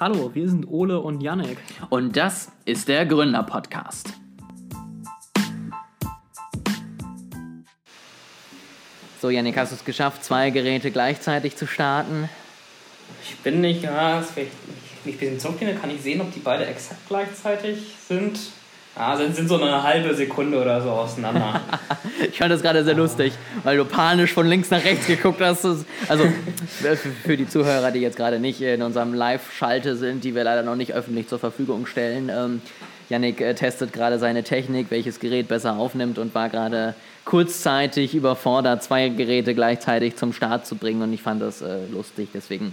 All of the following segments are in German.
Hallo, wir sind Ole und Yannick. Und das ist der Gründer-Podcast. So, Yannick, hast du es geschafft, zwei Geräte gleichzeitig zu starten? Ich bin nicht, ja, das ich, ich, ein bisschen zurückgehen, kann ich sehen, ob die beide exakt gleichzeitig sind. Ah, sind, sind so eine halbe Sekunde oder so auseinander. ich fand das gerade sehr lustig, weil du panisch von links nach rechts geguckt hast. Also für die Zuhörer, die jetzt gerade nicht in unserem Live-Schalte sind, die wir leider noch nicht öffentlich zur Verfügung stellen. Ähm, Yannick äh, testet gerade seine Technik, welches Gerät besser aufnimmt und war gerade kurzzeitig überfordert, zwei Geräte gleichzeitig zum Start zu bringen. Und ich fand das äh, lustig, deswegen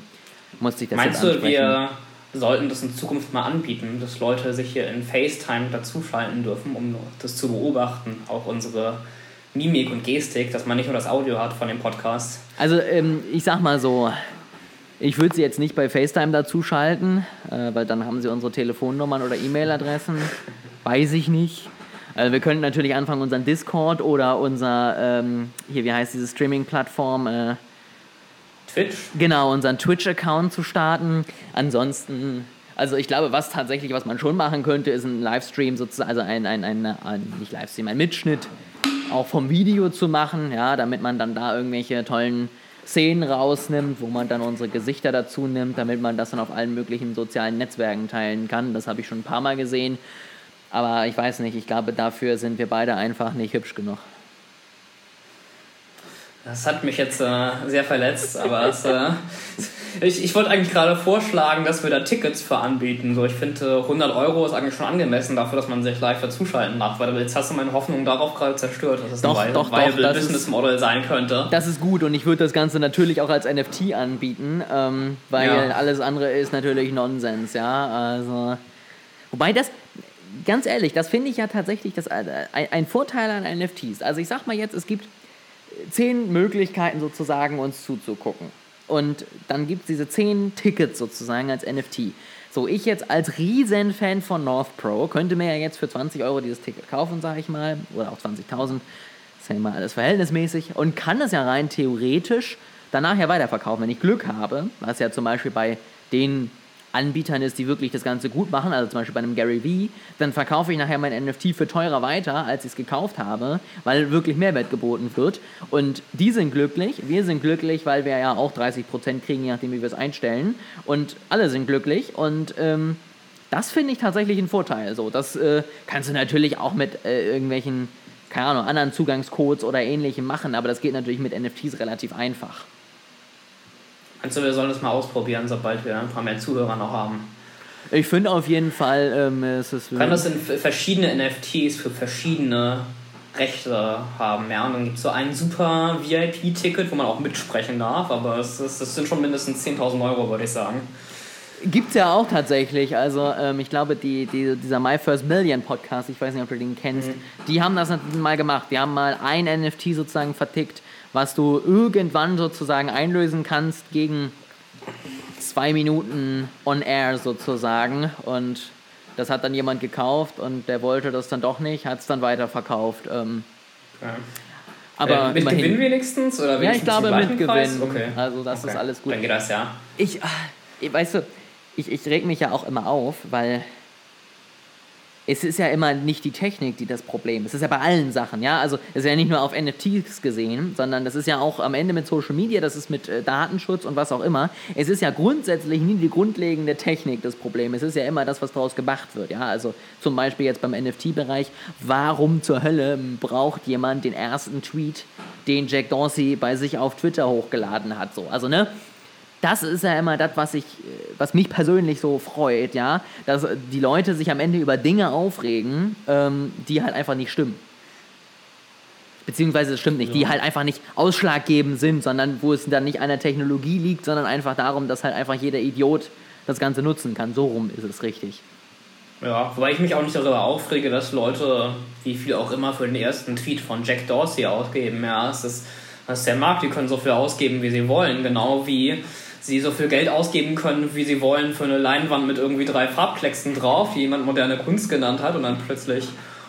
musste ich das Meinst jetzt ansprechen. Meinst du, wir sollten das in Zukunft mal anbieten, dass Leute sich hier in FaceTime dazuschalten dürfen, um das zu beobachten, auch unsere Mimik und Gestik, dass man nicht nur das Audio hat von dem Podcast. Also ähm, ich sag mal so, ich würde sie jetzt nicht bei FaceTime dazuschalten, äh, weil dann haben sie unsere Telefonnummern oder E-Mail-Adressen. Weiß ich nicht. Also wir könnten natürlich anfangen, unseren Discord oder unser, ähm, hier, wie heißt diese Streaming-Plattform? Äh, Twitch? Genau, unseren Twitch-Account zu starten. Ansonsten, also ich glaube, was tatsächlich, was man schon machen könnte, ist ein Livestream sozusagen, also ein, ein, ein, ein nicht Livestream, ein Mitschnitt auch vom Video zu machen, ja, damit man dann da irgendwelche tollen Szenen rausnimmt, wo man dann unsere Gesichter dazu nimmt, damit man das dann auf allen möglichen sozialen Netzwerken teilen kann. Das habe ich schon ein paar Mal gesehen. Aber ich weiß nicht, ich glaube, dafür sind wir beide einfach nicht hübsch genug. Das hat mich jetzt äh, sehr verletzt, aber es, äh, ich, ich wollte eigentlich gerade vorschlagen, dass wir da Tickets für anbieten. So, ich finde, 100 Euro ist eigentlich schon angemessen dafür, dass man sich live dazuschalten darf. Weil jetzt hast du meine Hoffnung darauf gerade zerstört, dass es doch, ein doch, viable doch, Business Model sein könnte. Das ist gut und ich würde das Ganze natürlich auch als NFT anbieten, ähm, weil ja. alles andere ist natürlich Nonsens, ja. Also, wobei das, ganz ehrlich, das finde ich ja tatsächlich das, ein, ein Vorteil an NFTs. Also ich sag mal jetzt, es gibt zehn Möglichkeiten sozusagen uns zuzugucken. Und dann gibt es diese zehn Tickets sozusagen als NFT. So, ich jetzt als Riesenfan von North Pro könnte mir ja jetzt für 20 Euro dieses Ticket kaufen, sage ich mal, oder auch 20.000, ist ja immer alles verhältnismäßig, und kann es ja rein theoretisch danach ja weiterverkaufen, wenn ich Glück habe, was ja zum Beispiel bei den Anbietern ist, die wirklich das Ganze gut machen, also zum Beispiel bei einem Gary Vee, dann verkaufe ich nachher mein NFT für teurer weiter, als ich es gekauft habe, weil wirklich Mehrwert geboten wird. Und die sind glücklich, wir sind glücklich, weil wir ja auch 30% kriegen, je nachdem, wie wir es einstellen. Und alle sind glücklich und ähm, das finde ich tatsächlich ein Vorteil. So, das äh, kannst du natürlich auch mit äh, irgendwelchen, keine Ahnung, anderen Zugangscodes oder ähnlichem machen, aber das geht natürlich mit NFTs relativ einfach. Also wir sollen das mal ausprobieren, sobald wir ein paar mehr Zuhörer noch haben. Ich finde auf jeden Fall, ähm, es ist. Kann das in verschiedene NFTs für verschiedene Rechte haben. Ja, und dann gibt es so ein super VIP-Ticket, wo man auch mitsprechen darf, aber es, ist, es sind schon mindestens 10.000 Euro, würde ich sagen. Gibt es ja auch tatsächlich. Also, ähm, ich glaube, die, die, dieser My First Million Podcast, ich weiß nicht, ob du den kennst, mhm. die haben das mal gemacht. Die haben mal ein NFT sozusagen vertickt was du irgendwann sozusagen einlösen kannst gegen zwei Minuten on air sozusagen. Und das hat dann jemand gekauft und der wollte das dann doch nicht, hat es dann weiterverkauft. Ähm, okay. Aber äh, mit immerhin. Gewinn wenigstens? Oder wenigstens ja, ich glaube mit Gewinn. Okay. Also das okay. ist alles gut. Dann geht das ja. Ich, ah, weißt du, ich, ich reg mich ja auch immer auf, weil es ist ja immer nicht die Technik, die das Problem ist. Es ist ja bei allen Sachen, ja. Also es ist ja nicht nur auf NFTs gesehen, sondern das ist ja auch am Ende mit Social Media, das ist mit äh, Datenschutz und was auch immer. Es ist ja grundsätzlich nie die grundlegende Technik das Problem. Es ist ja immer das, was daraus gemacht wird, ja. Also zum Beispiel jetzt beim NFT-Bereich, warum zur Hölle braucht jemand den ersten Tweet, den Jack Dorsey bei sich auf Twitter hochgeladen hat? So, also ne, das ist ja immer das, was ich, was mich persönlich so freut, ja, dass die Leute sich am Ende über Dinge aufregen, ähm, die halt einfach nicht stimmen. Beziehungsweise es stimmt nicht, ja. die halt einfach nicht ausschlaggebend sind, sondern wo es dann nicht an der Technologie liegt, sondern einfach darum, dass halt einfach jeder Idiot das Ganze nutzen kann. So rum ist es richtig. Ja, wobei ich mich auch nicht darüber aufrege, dass Leute, wie viel auch immer, für den ersten Tweet von Jack Dorsey ausgeben. Ja, es ist, das ist der Markt, die können so viel ausgeben, wie sie wollen. Genau wie sie so viel Geld ausgeben können, wie sie wollen, für eine Leinwand mit irgendwie drei Farbklecksen drauf, die jemand moderne Kunst genannt hat und dann plötzlich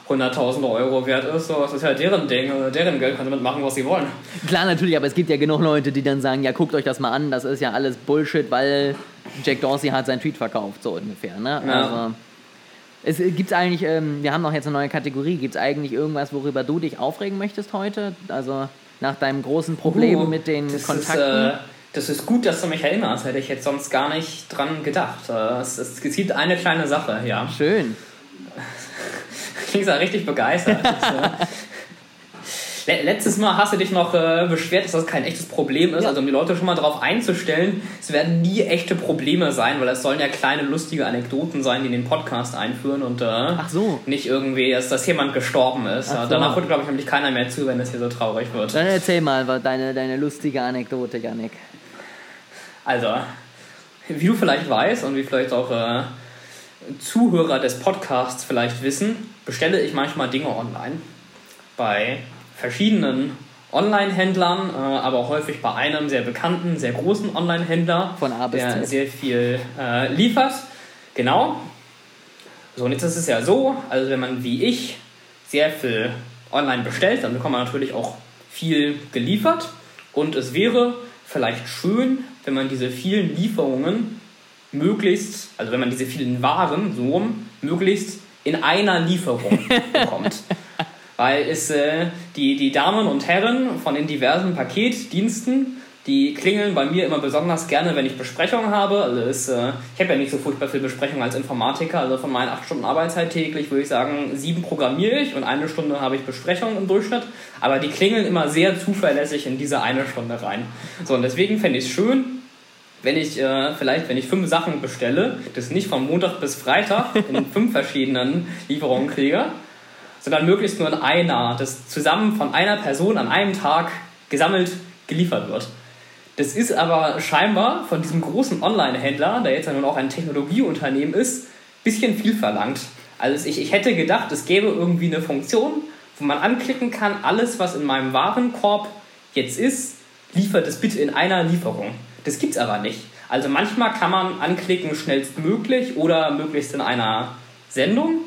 100.000 Euro wert ist. So, das ist ja deren Ding, deren Geld können damit machen, was sie wollen. Klar, natürlich, aber es gibt ja genug Leute, die dann sagen, ja, guckt euch das mal an, das ist ja alles Bullshit, weil Jack Dorsey hat seinen Tweet verkauft, so ungefähr. Ne? Ja. Also, es gibt eigentlich, ähm, wir haben noch jetzt eine neue Kategorie, gibt es eigentlich irgendwas, worüber du dich aufregen möchtest heute? Also nach deinem großen Problem uh, mit den Kontakten? Ist, äh, das ist gut, dass du mich erinnerst, hätte ich jetzt sonst gar nicht dran gedacht. Äh, es, es gibt eine kleine Sache, ja. Schön. Klingt ja richtig begeistert. Letztes Mal hast du dich noch äh, beschwert, dass das kein echtes Problem ist. Ja. Also um die Leute schon mal darauf einzustellen, es werden nie echte Probleme sein, weil es sollen ja kleine lustige Anekdoten sein, die in den Podcast einführen und äh, so. nicht irgendwie, dass, dass jemand gestorben ist. So. Danach wird, glaube ich, nämlich keiner mehr zu, wenn es hier so traurig wird. Dann erzähl mal deine, deine lustige Anekdote, Janik. Also, wie du vielleicht weißt und wie vielleicht auch äh, Zuhörer des Podcasts vielleicht wissen, bestelle ich manchmal Dinge online bei verschiedenen Online-Händlern, äh, aber häufig bei einem sehr bekannten, sehr großen Online-Händler, der Z. sehr viel äh, liefert. Genau. So, und jetzt ist es ja so, also wenn man wie ich sehr viel online bestellt, dann bekommt man natürlich auch viel geliefert. Und es wäre vielleicht schön, wenn man diese vielen Lieferungen möglichst, also wenn man diese vielen Waren so möglichst in einer Lieferung bekommt. Weil es äh, die, die Damen und Herren von den diversen Paketdiensten, die klingeln bei mir immer besonders gerne, wenn ich Besprechungen habe. Also ist, äh, ich habe ja nicht so furchtbar viel Besprechung als Informatiker. Also von meinen acht Stunden Arbeitszeit täglich würde ich sagen, sieben programmiere ich und eine Stunde habe ich Besprechungen im Durchschnitt. Aber die klingeln immer sehr zuverlässig in diese eine Stunde rein. So, und deswegen fände ich es schön, wenn ich äh, vielleicht, wenn ich fünf Sachen bestelle, das nicht von Montag bis Freitag in fünf verschiedenen Lieferungen kriege, sondern möglichst nur in einer, das zusammen von einer Person an einem Tag gesammelt geliefert wird. Das ist aber scheinbar von diesem großen Online-Händler, der jetzt ja nun auch ein Technologieunternehmen ist, ein bisschen viel verlangt. Also ich, ich hätte gedacht, es gäbe irgendwie eine Funktion, wo man anklicken kann, alles, was in meinem Warenkorb jetzt ist, liefert es bitte in einer Lieferung. Das gibt es aber nicht. Also manchmal kann man anklicken schnellstmöglich oder möglichst in einer Sendung.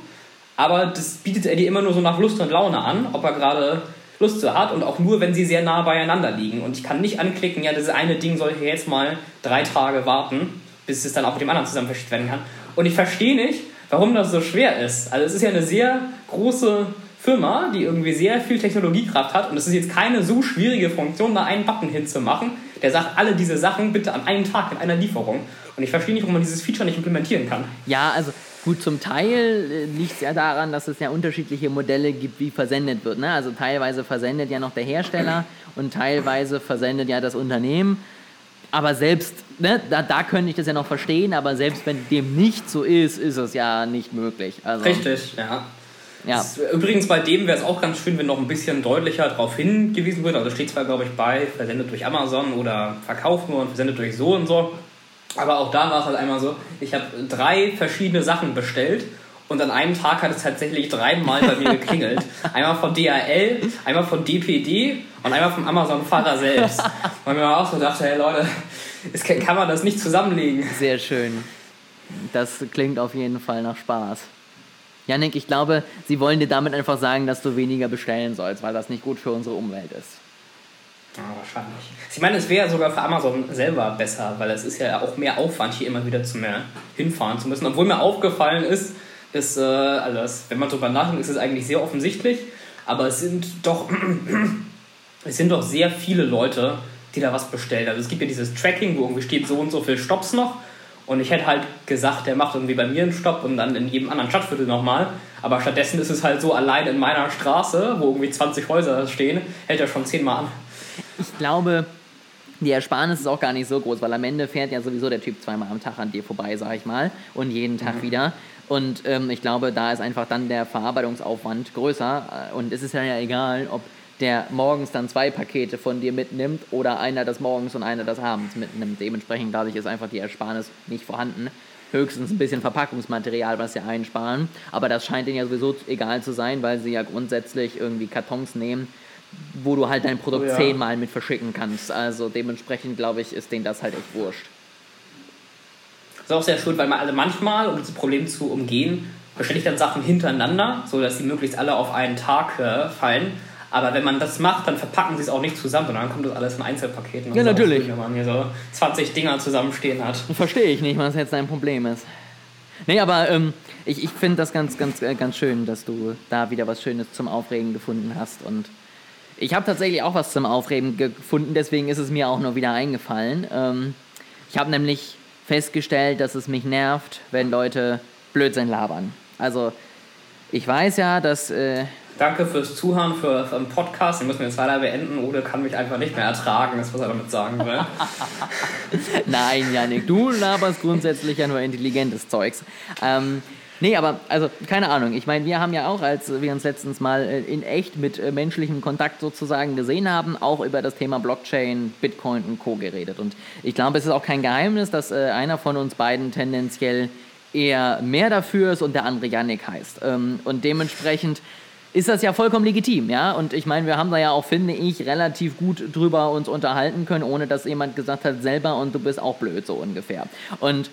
Aber das bietet er dir immer nur so nach Lust und Laune an, ob er gerade Lust zu hat und auch nur, wenn sie sehr nah beieinander liegen. Und ich kann nicht anklicken, ja, das eine Ding soll hier jetzt mal drei Tage warten, bis es dann auch mit dem anderen zusammen verschickt werden kann. Und ich verstehe nicht, warum das so schwer ist. Also es ist ja eine sehr große Firma, die irgendwie sehr viel Technologiekraft hat und es ist jetzt keine so schwierige Funktion, da einen Button hinzumachen, der sagt, alle diese Sachen bitte an einem Tag in einer Lieferung. Und ich verstehe nicht, warum man dieses Feature nicht implementieren kann. Ja, also Gut, zum Teil äh, liegt es ja daran, dass es ja unterschiedliche Modelle gibt, wie versendet wird. Ne? Also teilweise versendet ja noch der Hersteller und teilweise versendet ja das Unternehmen. Aber selbst, ne, da, da könnte ich das ja noch verstehen, aber selbst wenn dem nicht so ist, ist es ja nicht möglich. Also, Richtig, ja. ja. Ist, übrigens bei dem wäre es auch ganz schön, wenn noch ein bisschen deutlicher darauf hingewiesen wird. Also steht zwar, glaube ich, bei versendet durch Amazon oder verkauft nur und versendet durch so und so. Aber auch da war es halt einmal so, ich habe drei verschiedene Sachen bestellt und an einem Tag hat es tatsächlich dreimal bei mir geklingelt. Einmal von DHL, einmal von DPD und einmal vom Amazon-Fahrer selbst. Und mir auch so dachte, hey Leute, kann, kann man das nicht zusammenlegen. Sehr schön. Das klingt auf jeden Fall nach Spaß. Janik, ich glaube, Sie wollen dir damit einfach sagen, dass du weniger bestellen sollst, weil das nicht gut für unsere Umwelt ist. Ja, wahrscheinlich. Ich meine, es wäre sogar für Amazon selber besser, weil es ist ja auch mehr Aufwand, hier immer wieder zu mehr hinfahren zu müssen. Obwohl mir aufgefallen ist, ist, äh, das, wenn man darüber nachdenkt, ist es eigentlich sehr offensichtlich, aber es sind doch, es sind doch sehr viele Leute, die da was bestellen. Also es gibt ja dieses Tracking, wo irgendwie steht so und so viel Stops noch. Und ich hätte halt gesagt, der macht irgendwie bei mir einen Stopp und dann in jedem anderen Stadtviertel nochmal. Aber stattdessen ist es halt so, allein in meiner Straße, wo irgendwie 20 Häuser stehen, hält er schon zehnmal an. Ich glaube, die Ersparnis ist auch gar nicht so groß, weil am Ende fährt ja sowieso der Typ zweimal am Tag an dir vorbei, sag ich mal, und jeden Tag mhm. wieder. Und ähm, ich glaube, da ist einfach dann der Verarbeitungsaufwand größer. Und es ist ja, ja egal, ob der morgens dann zwei Pakete von dir mitnimmt oder einer das morgens und einer das abends mitnimmt. Dementsprechend, ich, ist einfach die Ersparnis nicht vorhanden. Höchstens ein bisschen Verpackungsmaterial, was sie einsparen. Aber das scheint ihnen ja sowieso egal zu sein, weil sie ja grundsätzlich irgendwie Kartons nehmen, wo du halt dein Produkt oh, ja. zehnmal mit verschicken kannst. Also dementsprechend, glaube ich, ist denen das halt echt wurscht. Das ist auch sehr schön, weil man also manchmal, um das Problem zu umgehen, bestelle ich dann Sachen hintereinander, sodass sie möglichst alle auf einen Tag äh, fallen. Aber wenn man das macht, dann verpacken sie es auch nicht zusammen, sondern dann kommt das alles in Einzelpaketen. Ja, natürlich. Schön, wenn man hier so 20 Dinger zusammenstehen hat. Verstehe ich nicht, was jetzt dein Problem ist. Nee, aber ähm, ich, ich finde das ganz, ganz, äh, ganz schön, dass du da wieder was Schönes zum Aufregen gefunden hast. Und ich habe tatsächlich auch was zum Aufregen gefunden, deswegen ist es mir auch nur wieder eingefallen. Ähm, ich habe nämlich festgestellt, dass es mich nervt, wenn Leute Blödsinn labern. Also, ich weiß ja, dass. Äh, Danke fürs Zuhören für, für den Podcast. Den müssen wir jetzt leider beenden. Ole kann mich einfach nicht mehr ertragen, das was er damit sagen will. Nein, Janik, du laberst grundsätzlich ja nur intelligentes Zeugs. Ähm, Nee, aber also keine Ahnung. Ich meine, wir haben ja auch, als wir uns letztens mal äh, in echt mit äh, menschlichem Kontakt sozusagen gesehen haben, auch über das Thema Blockchain, Bitcoin und Co. geredet. Und ich glaube, es ist auch kein Geheimnis, dass äh, einer von uns beiden tendenziell eher mehr dafür ist und der andere Yannick heißt. Ähm, und dementsprechend ist das ja vollkommen legitim, ja. Und ich meine, wir haben da ja auch, finde ich, relativ gut drüber uns unterhalten können, ohne dass jemand gesagt hat, selber und du bist auch blöd, so ungefähr. Und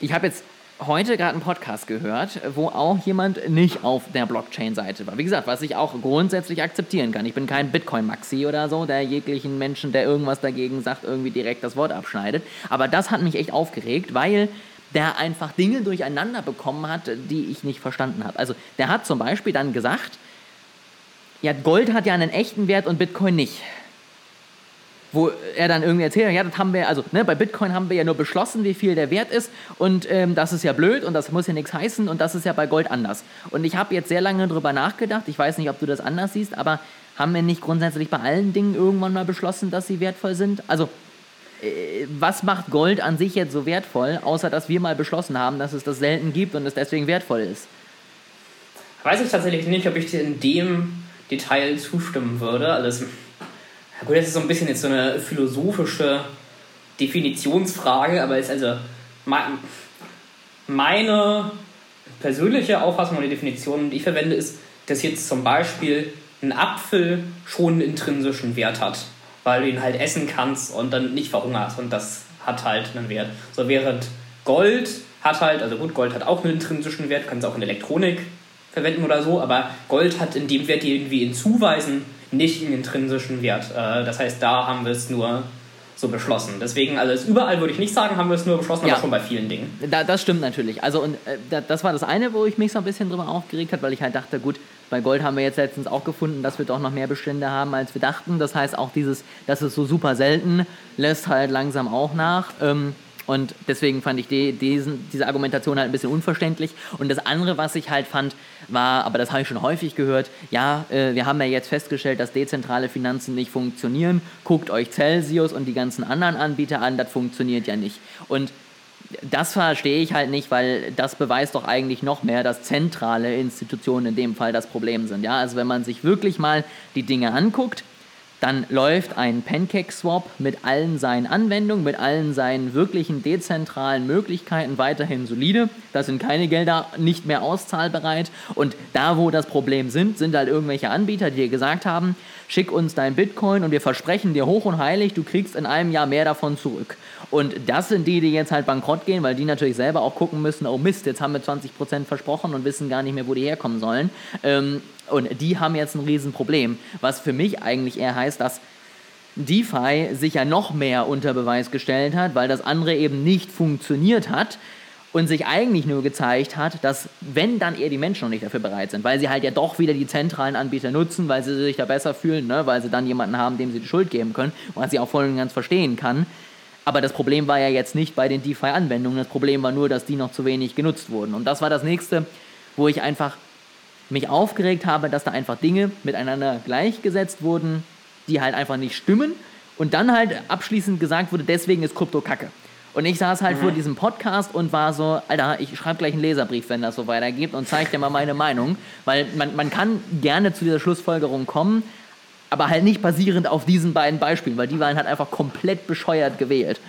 ich habe jetzt heute gerade einen Podcast gehört, wo auch jemand nicht auf der Blockchain-Seite war. Wie gesagt, was ich auch grundsätzlich akzeptieren kann. Ich bin kein Bitcoin-Maxi oder so, der jeglichen Menschen, der irgendwas dagegen sagt, irgendwie direkt das Wort abschneidet. Aber das hat mich echt aufgeregt, weil der einfach Dinge durcheinander bekommen hat, die ich nicht verstanden habe. Also der hat zum Beispiel dann gesagt, ja, Gold hat ja einen echten Wert und Bitcoin nicht wo er dann irgendwie erzählt, ja, das haben wir, also ne, bei Bitcoin haben wir ja nur beschlossen, wie viel der Wert ist und ähm, das ist ja blöd und das muss ja nichts heißen und das ist ja bei Gold anders. Und ich habe jetzt sehr lange darüber nachgedacht, ich weiß nicht, ob du das anders siehst, aber haben wir nicht grundsätzlich bei allen Dingen irgendwann mal beschlossen, dass sie wertvoll sind? Also, äh, was macht Gold an sich jetzt so wertvoll, außer dass wir mal beschlossen haben, dass es das selten gibt und es deswegen wertvoll ist? Weiß ich tatsächlich nicht, ob ich dir in dem Detail zustimmen würde. Alles gut, das ist so ein bisschen jetzt so eine philosophische Definitionsfrage, aber ist also meine persönliche Auffassung die Definition, die ich verwende, ist, dass jetzt zum Beispiel ein Apfel schon einen intrinsischen Wert hat, weil du ihn halt essen kannst und dann nicht verhungerst und das hat halt einen Wert. So während Gold hat halt, also gut, Gold hat auch einen intrinsischen Wert, kannst auch in Elektronik verwenden oder so, aber Gold hat in dem Wert, den wir ihm zuweisen, nicht einen intrinsischen Wert. Äh, das heißt, da haben wir es nur so beschlossen. Deswegen, alles überall würde ich nicht sagen, haben wir es nur beschlossen, ja. aber schon bei vielen Dingen. Da, das stimmt natürlich. Also, und äh, das war das eine, wo ich mich so ein bisschen drüber aufgeregt habe, weil ich halt dachte, gut, bei Gold haben wir jetzt letztens auch gefunden, dass wir doch noch mehr Bestände haben, als wir dachten. Das heißt, auch dieses, das ist so super selten, lässt halt langsam auch nach. Ähm, und deswegen fand ich die, diesen, diese Argumentation halt ein bisschen unverständlich. Und das andere, was ich halt fand, war, aber das habe ich schon häufig gehört, ja, äh, wir haben ja jetzt festgestellt, dass dezentrale Finanzen nicht funktionieren. Guckt euch Celsius und die ganzen anderen Anbieter an, das funktioniert ja nicht. Und das verstehe ich halt nicht, weil das beweist doch eigentlich noch mehr, dass zentrale Institutionen in dem Fall das Problem sind. Ja, also wenn man sich wirklich mal die Dinge anguckt, dann läuft ein Pancake-Swap mit allen seinen Anwendungen, mit allen seinen wirklichen dezentralen Möglichkeiten weiterhin solide. Da sind keine Gelder nicht mehr auszahlbereit. Und da, wo das Problem sind, sind halt irgendwelche Anbieter, die dir gesagt haben, schick uns dein Bitcoin und wir versprechen dir hoch und heilig, du kriegst in einem Jahr mehr davon zurück. Und das sind die, die jetzt halt bankrott gehen, weil die natürlich selber auch gucken müssen, oh Mist, jetzt haben wir 20% versprochen und wissen gar nicht mehr, wo die herkommen sollen. Ähm, und die haben jetzt ein Riesenproblem, was für mich eigentlich eher heißt, dass DeFi sich ja noch mehr unter Beweis gestellt hat, weil das andere eben nicht funktioniert hat und sich eigentlich nur gezeigt hat, dass wenn dann eher die Menschen noch nicht dafür bereit sind, weil sie halt ja doch wieder die zentralen Anbieter nutzen, weil sie sich da besser fühlen, ne? weil sie dann jemanden haben, dem sie die Schuld geben können, was ich auch voll und ganz verstehen kann. Aber das Problem war ja jetzt nicht bei den DeFi-Anwendungen, das Problem war nur, dass die noch zu wenig genutzt wurden. Und das war das nächste, wo ich einfach mich aufgeregt habe, dass da einfach Dinge miteinander gleichgesetzt wurden, die halt einfach nicht stimmen und dann halt abschließend gesagt wurde, deswegen ist Krypto kacke. Und ich saß halt mhm. vor diesem Podcast und war so, Alter, ich schreibe gleich einen Leserbrief, wenn das so weitergeht und zeige dir mal meine Meinung. Weil man, man kann gerne zu dieser Schlussfolgerung kommen, aber halt nicht basierend auf diesen beiden Beispielen, weil die waren halt einfach komplett bescheuert gewählt.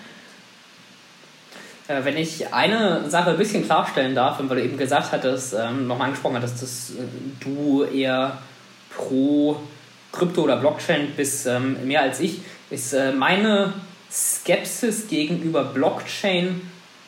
Äh, wenn ich eine Sache ein bisschen klarstellen darf, weil du eben gesagt hattest, ähm, nochmal angesprochen hattest, dass äh, du eher pro Krypto oder Blockchain bist, ähm, mehr als ich, ist äh, meine Skepsis gegenüber Blockchain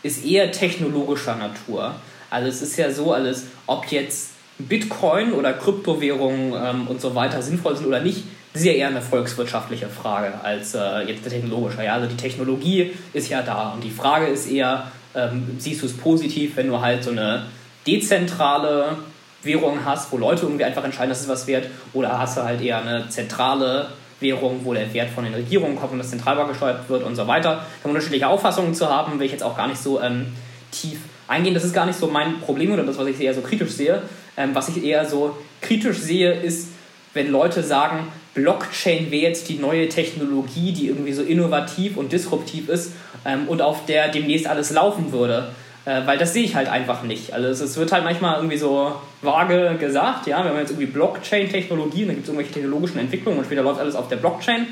ist eher technologischer Natur. Also es ist ja so alles, ob jetzt Bitcoin oder Kryptowährungen ähm, und so weiter sinnvoll sind oder nicht, ja eher eine volkswirtschaftliche Frage als äh, jetzt eine technologische. Ja? Also die Technologie ist ja da und die Frage ist eher, ähm, siehst du es positiv, wenn du halt so eine dezentrale Währung hast, wo Leute irgendwie einfach entscheiden, dass es was wert, oder hast du halt eher eine zentrale Währung, wo der Wert von den Regierungen kommt und das zentralbar gesteuert wird und so weiter. Kann unterschiedliche Auffassungen zu haben, will ich jetzt auch gar nicht so ähm, tief eingehen. Das ist gar nicht so mein Problem oder das, was ich eher so kritisch sehe. Ähm, was ich eher so kritisch sehe, ist, wenn Leute sagen, Blockchain wäre jetzt die neue Technologie, die irgendwie so innovativ und disruptiv ist ähm, und auf der demnächst alles laufen würde. Äh, weil das sehe ich halt einfach nicht. Also es, es, wird halt manchmal irgendwie so vage gesagt, ja, wir haben jetzt irgendwie Blockchain-Technologie, dann gibt es irgendwelche technologischen Entwicklungen und später läuft alles auf der Blockchain.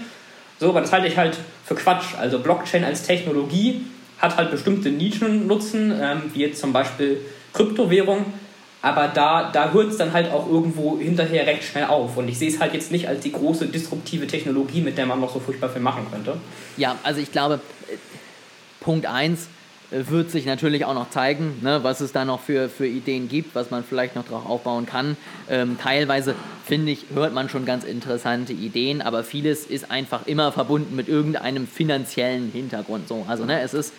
So, aber das halte ich halt für Quatsch. Also Blockchain als Technologie hat halt bestimmte Nischennutzen, ähm, wie jetzt zum Beispiel Kryptowährung, aber da, da hört es dann halt auch irgendwo hinterher recht schnell auf. Und ich sehe es halt jetzt nicht als die große disruptive Technologie, mit der man noch so furchtbar viel machen könnte. Ja, also ich glaube, äh, Punkt 1 äh, wird sich natürlich auch noch zeigen, ne, was es da noch für, für Ideen gibt, was man vielleicht noch drauf aufbauen kann. Ähm, teilweise, finde ich, hört man schon ganz interessante Ideen, aber vieles ist einfach immer verbunden mit irgendeinem finanziellen Hintergrund. So. Also ne, es ist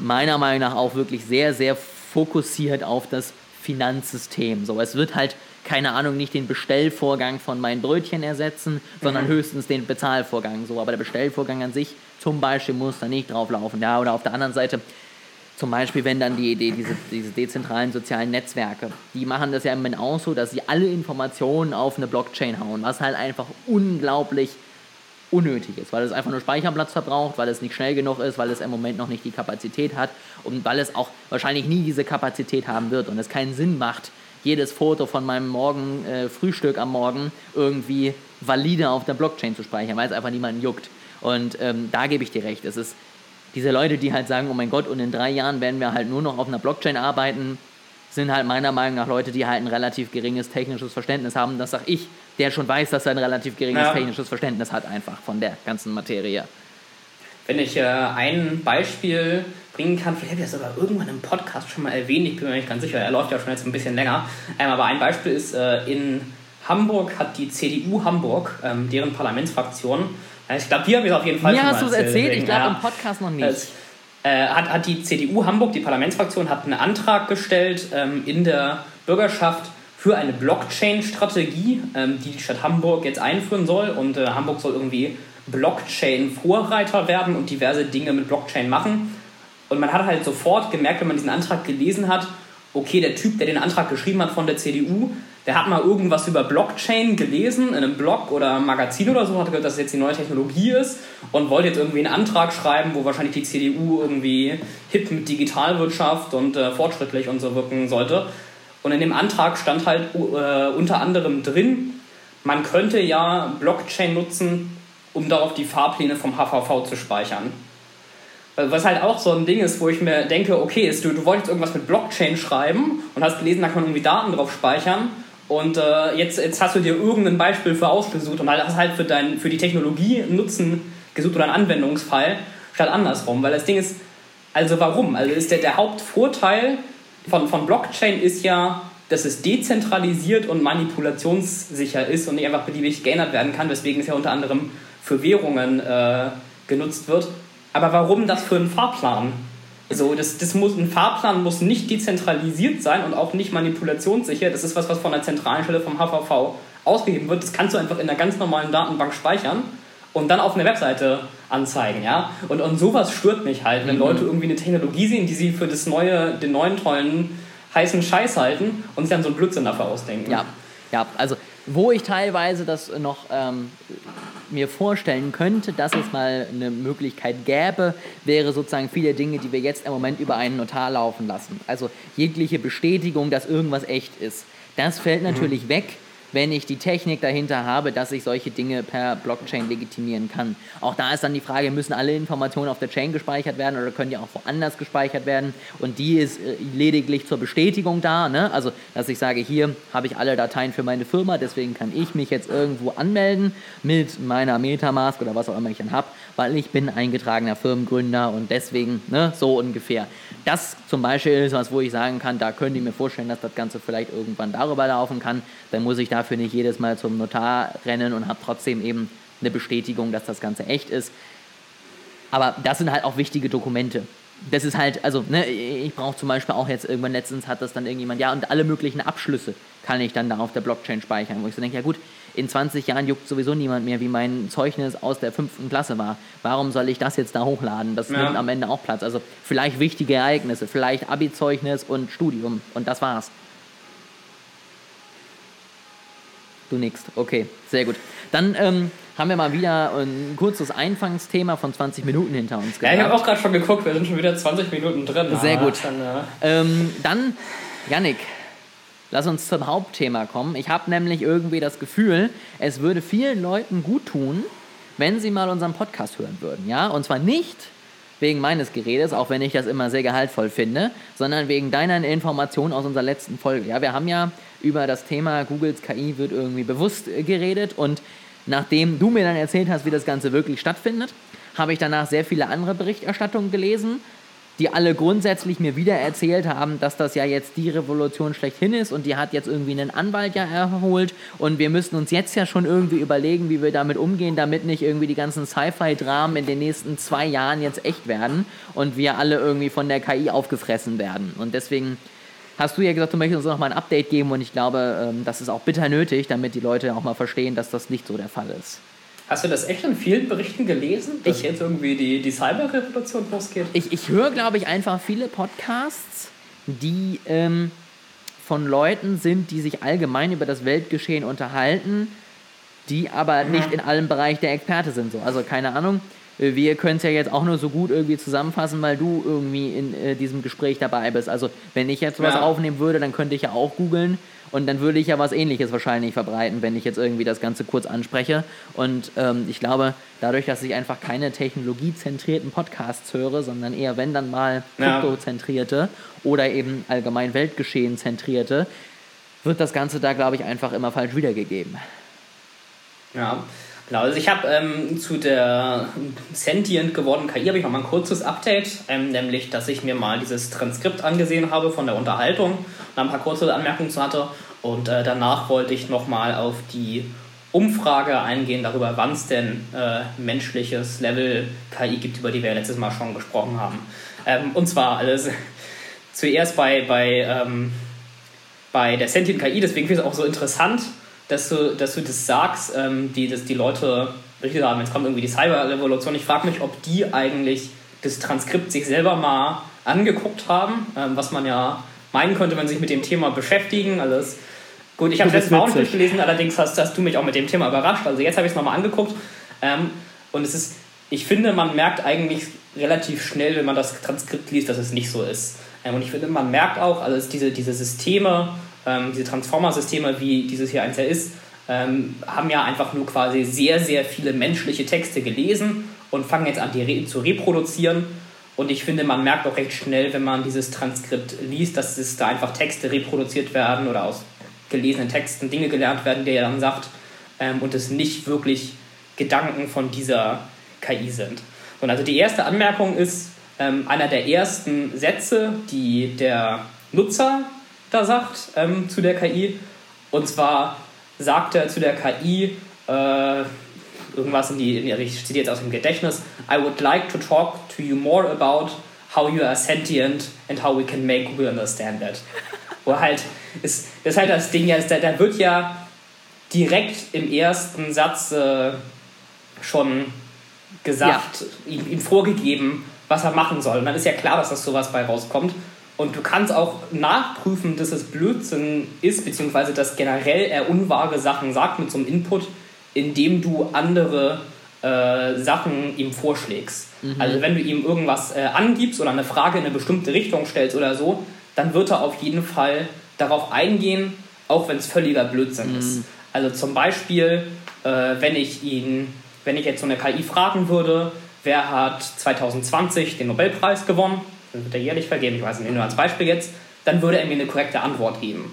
meiner Meinung nach auch wirklich sehr, sehr fokussiert auf das Finanzsystem. So, es wird halt, keine Ahnung, nicht den Bestellvorgang von meinen Brötchen ersetzen, sondern mhm. höchstens den Bezahlvorgang. So, aber der Bestellvorgang an sich zum Beispiel muss da nicht drauf laufen. Ja, oder auf der anderen Seite, zum Beispiel, wenn dann die Idee, diese, diese dezentralen sozialen Netzwerke, die machen das ja im Moment auch so, dass sie alle Informationen auf eine Blockchain hauen, was halt einfach unglaublich unnötig ist, weil es einfach nur Speicherplatz verbraucht, weil es nicht schnell genug ist, weil es im Moment noch nicht die Kapazität hat und weil es auch wahrscheinlich nie diese Kapazität haben wird und es keinen Sinn macht, jedes Foto von meinem Morgen äh, Frühstück am Morgen irgendwie valide auf der Blockchain zu speichern, weil es einfach niemanden juckt. Und ähm, da gebe ich dir recht. Es ist diese Leute, die halt sagen, oh mein Gott, und in drei Jahren werden wir halt nur noch auf einer Blockchain arbeiten, sind halt meiner Meinung nach Leute, die halt ein relativ geringes technisches Verständnis haben. Das sage ich, der schon weiß, dass er ein relativ geringes ja. technisches Verständnis hat, einfach von der ganzen Materie. Wenn ich äh, ein Beispiel bringen kann, vielleicht habe ich das sogar irgendwann im Podcast schon mal erwähnt, ich bin mir nicht ganz sicher, er läuft ja schon jetzt ein bisschen länger, ähm, aber ein Beispiel ist, äh, in Hamburg hat die CDU Hamburg, ähm, deren Parlamentsfraktion, äh, ich glaube, hier habe ich es auf jeden Fall Mir hast du es erzählt, ich glaube ja, im Podcast noch nicht. Äh, hat, hat die CDU Hamburg, die Parlamentsfraktion, hat einen Antrag gestellt ähm, in der Bürgerschaft für eine Blockchain-Strategie, ähm, die die Stadt Hamburg jetzt einführen soll. Und äh, Hamburg soll irgendwie Blockchain-Vorreiter werden und diverse Dinge mit Blockchain machen. Und man hat halt sofort gemerkt, wenn man diesen Antrag gelesen hat, okay, der Typ, der den Antrag geschrieben hat von der CDU, der hat mal irgendwas über Blockchain gelesen in einem Blog oder Magazin oder so, hat gehört, dass es jetzt die neue Technologie ist und wollte jetzt irgendwie einen Antrag schreiben, wo wahrscheinlich die CDU irgendwie hip mit Digitalwirtschaft und äh, fortschrittlich und so wirken sollte. Und in dem Antrag stand halt äh, unter anderem drin, man könnte ja Blockchain nutzen, um darauf die Fahrpläne vom HVV zu speichern. Was halt auch so ein Ding ist, wo ich mir denke, okay, du, du wolltest irgendwas mit Blockchain schreiben und hast gelesen, da kann man irgendwie Daten drauf speichern und äh, jetzt, jetzt hast du dir irgendein Beispiel für ausgesucht und hast halt für, dein, für die Technologie Nutzen gesucht oder einen Anwendungsfall statt andersrum. Weil das Ding ist, also warum? Also ist der, der Hauptvorteil von, von Blockchain ist ja, dass es dezentralisiert und manipulationssicher ist und nicht einfach beliebig geändert werden kann, weswegen es ja unter anderem für Währungen äh, genutzt wird. Aber warum das für einen Fahrplan? So, das, das muss, ein Fahrplan muss nicht dezentralisiert sein und auch nicht manipulationssicher. Das ist was, was von der zentralen Stelle vom HVV ausgegeben wird. Das kannst du einfach in einer ganz normalen Datenbank speichern und dann auf einer Webseite anzeigen, ja. Und, und sowas stört mich halt, wenn mhm. Leute irgendwie eine Technologie sehen, die sie für das neue, den neuen tollen heißen Scheiß halten und sich dann so einen Blödsinn dafür ausdenken. Ja, ja, also wo ich teilweise das noch ähm, mir vorstellen könnte, dass es mal eine Möglichkeit gäbe, wäre sozusagen viele Dinge, die wir jetzt im Moment über einen Notar laufen lassen. Also jegliche Bestätigung, dass irgendwas echt ist. Das fällt mhm. natürlich mhm. weg, wenn ich die Technik dahinter habe, dass ich solche Dinge per Blockchain legitimieren kann. Auch da ist dann die Frage, müssen alle Informationen auf der Chain gespeichert werden oder können die auch woanders gespeichert werden? Und die ist äh, lediglich zur Bestätigung da. Ne? Also, dass ich sage, hier habe ich alle Dateien für meine Firma, deswegen kann ich mich jetzt irgendwo anmelden mit meiner Metamask oder was auch immer ich dann habe, weil ich bin eingetragener Firmengründer und deswegen ne, so ungefähr. Das zum Beispiel ist was, wo ich sagen kann, da könnt ihr mir vorstellen, dass das Ganze vielleicht irgendwann darüber laufen kann. Dann muss ich dafür nicht jedes Mal zum Notar rennen und habe trotzdem eben eine Bestätigung, dass das Ganze echt ist. Aber das sind halt auch wichtige Dokumente. Das ist halt, also, ne, ich brauche zum Beispiel auch jetzt irgendwann letztens hat das dann irgendjemand, ja, und alle möglichen Abschlüsse kann ich dann da auf der Blockchain speichern, wo ich so denke, ja gut, in 20 Jahren juckt sowieso niemand mehr, wie mein Zeugnis aus der fünften Klasse war. Warum soll ich das jetzt da hochladen? Das ja. nimmt am Ende auch Platz. Also vielleicht wichtige Ereignisse, vielleicht Abi-Zeugnis und Studium und das war's. Du nix. Okay, sehr gut. Dann ähm, haben wir mal wieder ein kurzes Einfangsthema von 20 Minuten hinter uns gehabt. Ja, ich habe auch gerade schon geguckt, wir sind schon wieder 20 Minuten drin. Sehr gut. Dann, ja. ähm, dann Yannick, lass uns zum Hauptthema kommen. Ich habe nämlich irgendwie das Gefühl, es würde vielen Leuten gut tun, wenn sie mal unseren Podcast hören würden. Ja? Und zwar nicht wegen meines Geredes, auch wenn ich das immer sehr gehaltvoll finde, sondern wegen deiner Informationen aus unserer letzten Folge. Ja, wir haben ja über das Thema Googles KI wird irgendwie bewusst geredet und nachdem du mir dann erzählt hast, wie das Ganze wirklich stattfindet, habe ich danach sehr viele andere Berichterstattungen gelesen, die alle grundsätzlich mir wieder erzählt haben, dass das ja jetzt die Revolution schlechthin ist und die hat jetzt irgendwie einen Anwalt ja erholt und wir müssen uns jetzt ja schon irgendwie überlegen, wie wir damit umgehen, damit nicht irgendwie die ganzen Sci-Fi-Dramen in den nächsten zwei Jahren jetzt echt werden und wir alle irgendwie von der KI aufgefressen werden. Und deswegen hast du ja gesagt, du möchtest uns noch mal ein Update geben und ich glaube, ähm, das ist auch bitter nötig, damit die Leute auch mal verstehen, dass das nicht so der Fall ist. Hast du das echt in vielen Berichten gelesen, dass ich, jetzt irgendwie die, die Cyber-Revolution losgeht? Ich, ich höre, glaube ich, einfach viele Podcasts, die ähm, von Leuten sind, die sich allgemein über das Weltgeschehen unterhalten, die aber mhm. nicht in allem Bereich der Experte sind. So. Also keine Ahnung. Wir können es ja jetzt auch nur so gut irgendwie zusammenfassen, weil du irgendwie in äh, diesem Gespräch dabei bist. Also wenn ich jetzt was ja. aufnehmen würde, dann könnte ich ja auch googeln und dann würde ich ja was ähnliches wahrscheinlich verbreiten, wenn ich jetzt irgendwie das Ganze kurz anspreche. Und ähm, ich glaube, dadurch, dass ich einfach keine technologiezentrierten Podcasts höre, sondern eher, wenn dann mal kryptozentrierte oder eben allgemein Weltgeschehen zentrierte, wird das Ganze da, glaube ich, einfach immer falsch wiedergegeben. Ja, Genau, also ich habe ähm, zu der sentient gewordenen KI habe ich noch mal ein kurzes Update, ähm, nämlich, dass ich mir mal dieses Transkript angesehen habe von der Unterhaltung und ein paar kurze Anmerkungen zu hatte. Und äh, danach wollte ich noch mal auf die Umfrage eingehen darüber, wann es denn äh, menschliches Level KI gibt, über die wir letztes Mal schon gesprochen haben. Ähm, und zwar alles zuerst bei, bei, ähm, bei der Sentient KI, deswegen finde ich es auch so interessant, dass du, dass du das sagst, ähm, die, dass die Leute berichtet haben, jetzt kommt irgendwie die Cyber-Revolution. Ich frage mich, ob die eigentlich das Transkript sich selber mal angeguckt haben, ähm, was man ja meinen könnte, wenn sie sich mit dem Thema beschäftigen. Alles. Gut, ich habe das auch nicht gelesen, allerdings hast, hast, du mich auch mit dem Thema überrascht. Also jetzt habe ich es nochmal angeguckt. Ähm, und es ist, ich finde, man merkt eigentlich relativ schnell, wenn man das Transkript liest, dass es nicht so ist. Ähm, und ich finde, man merkt auch, also diese, diese Systeme, ähm, diese Transformer-Systeme, wie dieses hier eins ja ist, ähm, haben ja einfach nur quasi sehr, sehr viele menschliche Texte gelesen und fangen jetzt an, die re zu reproduzieren. Und ich finde, man merkt auch recht schnell, wenn man dieses Transkript liest, dass es da einfach Texte reproduziert werden oder aus gelesenen Texten Dinge gelernt werden, die er dann sagt, ähm, und es nicht wirklich Gedanken von dieser KI sind. Und also die erste Anmerkung ist, ähm, einer der ersten Sätze, die der Nutzer da sagt ähm, zu der KI. Und zwar sagt er zu der KI äh, irgendwas in die, in die, ich zitiere jetzt aus dem Gedächtnis, I would like to talk to you more about how you are sentient and how we can make Google understand that. Wo halt, ist, das ist halt das Ding, ja, da, da wird ja direkt im ersten Satz äh, schon gesagt, ja. ihm, ihm vorgegeben, was er machen soll. Und dann ist ja klar, dass das sowas bei rauskommt. Und du kannst auch nachprüfen, dass es Blödsinn ist, beziehungsweise dass generell er unwahre Sachen sagt mit so einem Input, indem du andere äh, Sachen ihm vorschlägst. Mhm. Also wenn du ihm irgendwas äh, angibst oder eine Frage in eine bestimmte Richtung stellst oder so, dann wird er auf jeden Fall darauf eingehen, auch wenn es völliger Blödsinn mhm. ist. Also zum Beispiel, äh, wenn ich ihn, wenn ich jetzt so eine KI fragen würde, wer hat 2020 den Nobelpreis gewonnen, dann wird er jährlich vergeben, ich weiß nicht, nur als Beispiel jetzt, dann würde er mir eine korrekte Antwort geben.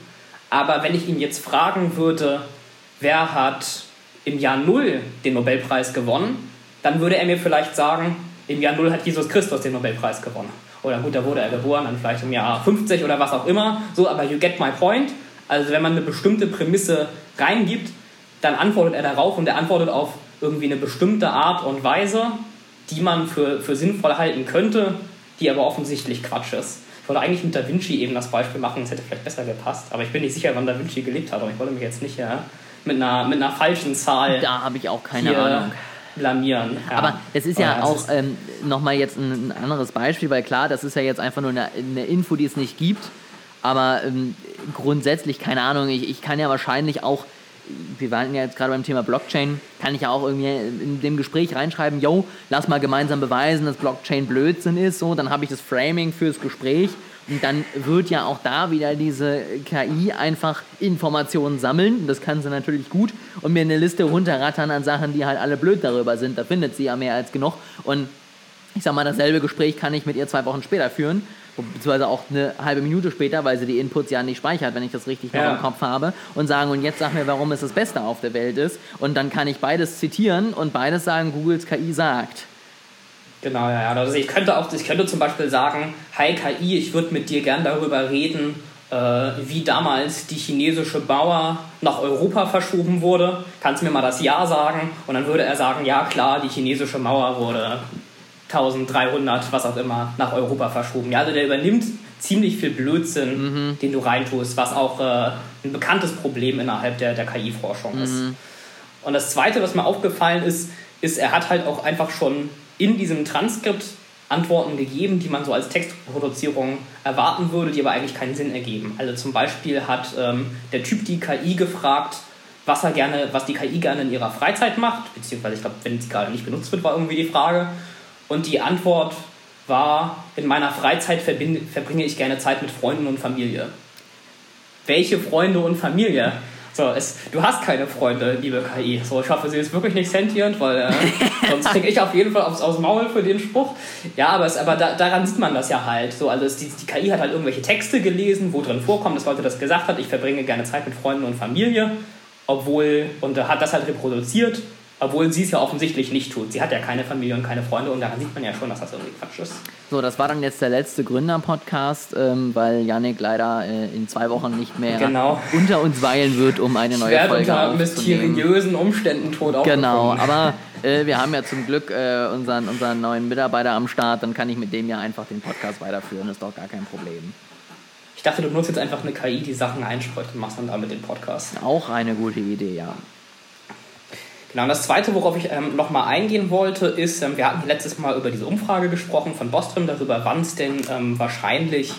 Aber wenn ich ihn jetzt fragen würde, wer hat im Jahr Null den Nobelpreis gewonnen, dann würde er mir vielleicht sagen, im Jahr Null hat Jesus Christus den Nobelpreis gewonnen. Oder gut, da wurde er geboren, dann vielleicht im Jahr 50 oder was auch immer. So, aber you get my point. Also wenn man eine bestimmte Prämisse reingibt, dann antwortet er darauf und er antwortet auf irgendwie eine bestimmte Art und Weise, die man für, für sinnvoll halten könnte, die aber offensichtlich Quatsch ist. Ich wollte eigentlich mit Da Vinci eben das Beispiel machen, es hätte vielleicht besser gepasst, aber ich bin nicht sicher, wann Da Vinci gelebt hat, aber ich wollte mich jetzt nicht ja, mit, einer, mit einer falschen Zahl. Da habe ich auch keine Ahnung blamieren. Ja. Aber es ist ja, ja auch ähm, nochmal jetzt ein, ein, anderes Beispiel, weil klar, das ist ja jetzt einfach nur eine, eine Info, die es nicht gibt. Aber ähm, grundsätzlich, keine Ahnung, ich, ich kann ja wahrscheinlich auch, wir waren ja jetzt gerade beim Thema Blockchain, kann ich ja auch irgendwie in dem Gespräch reinschreiben, yo, lass mal gemeinsam beweisen, dass Blockchain Blödsinn ist, so, dann habe ich das Framing fürs Gespräch und dann wird ja auch da wieder diese KI einfach Informationen sammeln. Das kann sie natürlich gut. Und mir eine Liste runterrattern an Sachen, die halt alle blöd darüber sind. Da findet sie ja mehr als genug. Und ich sag mal, dasselbe Gespräch kann ich mit ihr zwei Wochen später führen. Beziehungsweise auch eine halbe Minute später, weil sie die Inputs ja nicht speichert, wenn ich das richtig ja. noch im Kopf habe. Und sagen, und jetzt sag mir, warum es das Beste auf der Welt ist. Und dann kann ich beides zitieren und beides sagen, Googles KI sagt. Genau, ja, ja. Also ich könnte auch, ich könnte zum Beispiel sagen, hi KI, ich würde mit dir gern darüber reden, äh, wie damals die chinesische Mauer nach Europa verschoben wurde. Kannst du mir mal das Ja sagen? Und dann würde er sagen, ja klar, die chinesische Mauer wurde 1300, was auch immer, nach Europa verschoben. Ja, also der übernimmt ziemlich viel Blödsinn, mhm. den du reintust, was auch äh, ein bekanntes Problem innerhalb der, der KI-Forschung mhm. ist. Und das Zweite, was mir aufgefallen ist, ist, er hat halt auch einfach schon in diesem Transkript Antworten gegeben, die man so als Textproduzierung erwarten würde, die aber eigentlich keinen Sinn ergeben. Also zum Beispiel hat ähm, der Typ die KI gefragt, was er gerne, was die KI gerne in ihrer Freizeit macht, beziehungsweise ich glaube, wenn sie gerade nicht benutzt wird, war irgendwie die Frage. Und die Antwort war, in meiner Freizeit verbringe ich gerne Zeit mit Freunden und Familie. Welche Freunde und Familie? So, es, du hast keine Freunde, liebe KI. So, ich hoffe, sie ist wirklich nicht sentient, weil äh, sonst kriege ich auf jeden Fall aufs, aufs Maul für den Spruch. Ja, aber, es, aber da, daran sieht man das ja halt. So, also es, die, die KI hat halt irgendwelche Texte gelesen, wo drin vorkommt, dass Leute das gesagt hat, ich verbringe gerne Zeit mit Freunden und Familie, obwohl, und hat das halt reproduziert obwohl sie es ja offensichtlich nicht tut. Sie hat ja keine Familie und keine Freunde und daran sieht man ja schon, dass das irgendwie Quatsch ist. So, das war dann jetzt der letzte Gründer-Podcast, ähm, weil Yannick leider äh, in zwei Wochen nicht mehr genau. unter uns weilen wird, um eine neue Schwer Folge unter mysteriösen Umständen tot Genau, aber äh, wir haben ja zum Glück äh, unseren, unseren neuen Mitarbeiter am Start, dann kann ich mit dem ja einfach den Podcast weiterführen, ist doch gar kein Problem. Ich dachte, du nutzt jetzt einfach eine KI, die Sachen einspricht und machst dann damit den Podcast. Auch eine gute Idee, ja. Genau, und das Zweite, worauf ich ähm, nochmal eingehen wollte, ist, ähm, wir hatten letztes Mal über diese Umfrage gesprochen von Bostrom, darüber, wann es denn ähm, wahrscheinlich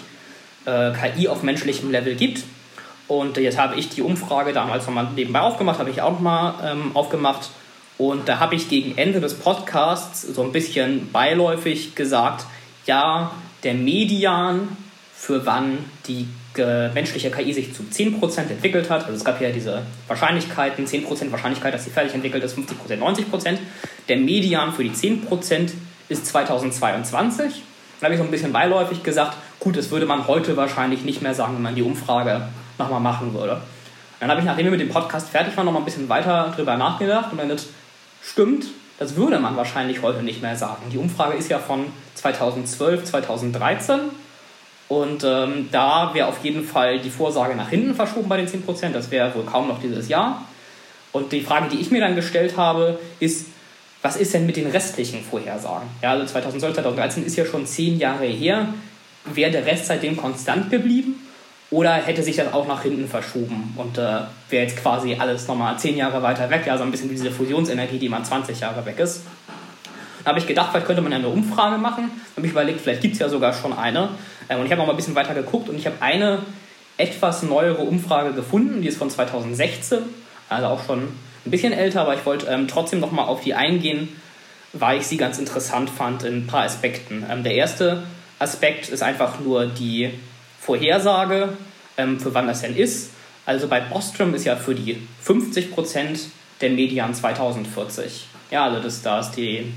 äh, KI auf menschlichem Level gibt. Und jetzt habe ich die Umfrage damals nochmal nebenbei aufgemacht, habe ich auch mal ähm, aufgemacht. Und da habe ich gegen Ende des Podcasts so ein bisschen beiläufig gesagt, ja, der Median für wann die menschliche KI sich zu 10% entwickelt hat. Also es gab ja diese Wahrscheinlichkeiten, 10% Wahrscheinlichkeit, dass sie fertig entwickelt ist, 50%, 90%. Der Median für die 10% ist 2022. Da habe ich so ein bisschen beiläufig gesagt, gut, das würde man heute wahrscheinlich nicht mehr sagen, wenn man die Umfrage nochmal machen würde. Dann habe ich, nachdem wir mit dem Podcast fertig waren, nochmal ein bisschen weiter drüber nachgedacht und dann das stimmt, das würde man wahrscheinlich heute nicht mehr sagen. Die Umfrage ist ja von 2012, 2013 und ähm, da wäre auf jeden Fall die Vorsage nach hinten verschoben bei den 10%. Das wäre wohl kaum noch dieses Jahr. Und die Frage, die ich mir dann gestellt habe, ist, was ist denn mit den restlichen Vorhersagen? Ja, also 2012, 2013 ist ja schon zehn Jahre her. Wäre der Rest seitdem konstant geblieben? Oder hätte sich das auch nach hinten verschoben und äh, wäre jetzt quasi alles nochmal zehn Jahre weiter weg? Ja, so ein bisschen wie diese Fusionsenergie, die mal 20 Jahre weg ist. Habe ich gedacht, vielleicht könnte man eine Umfrage machen. Da habe ich überlegt, vielleicht gibt es ja sogar schon eine. Ähm, und ich habe noch mal ein bisschen weiter geguckt und ich habe eine etwas neuere Umfrage gefunden, die ist von 2016, also auch schon ein bisschen älter, aber ich wollte ähm, trotzdem noch mal auf die eingehen, weil ich sie ganz interessant fand in ein paar Aspekten. Ähm, der erste Aspekt ist einfach nur die Vorhersage, ähm, für wann das denn ist. Also bei Bostrom ist ja für die 50% der Median 2040. Ja, also das, da ist die,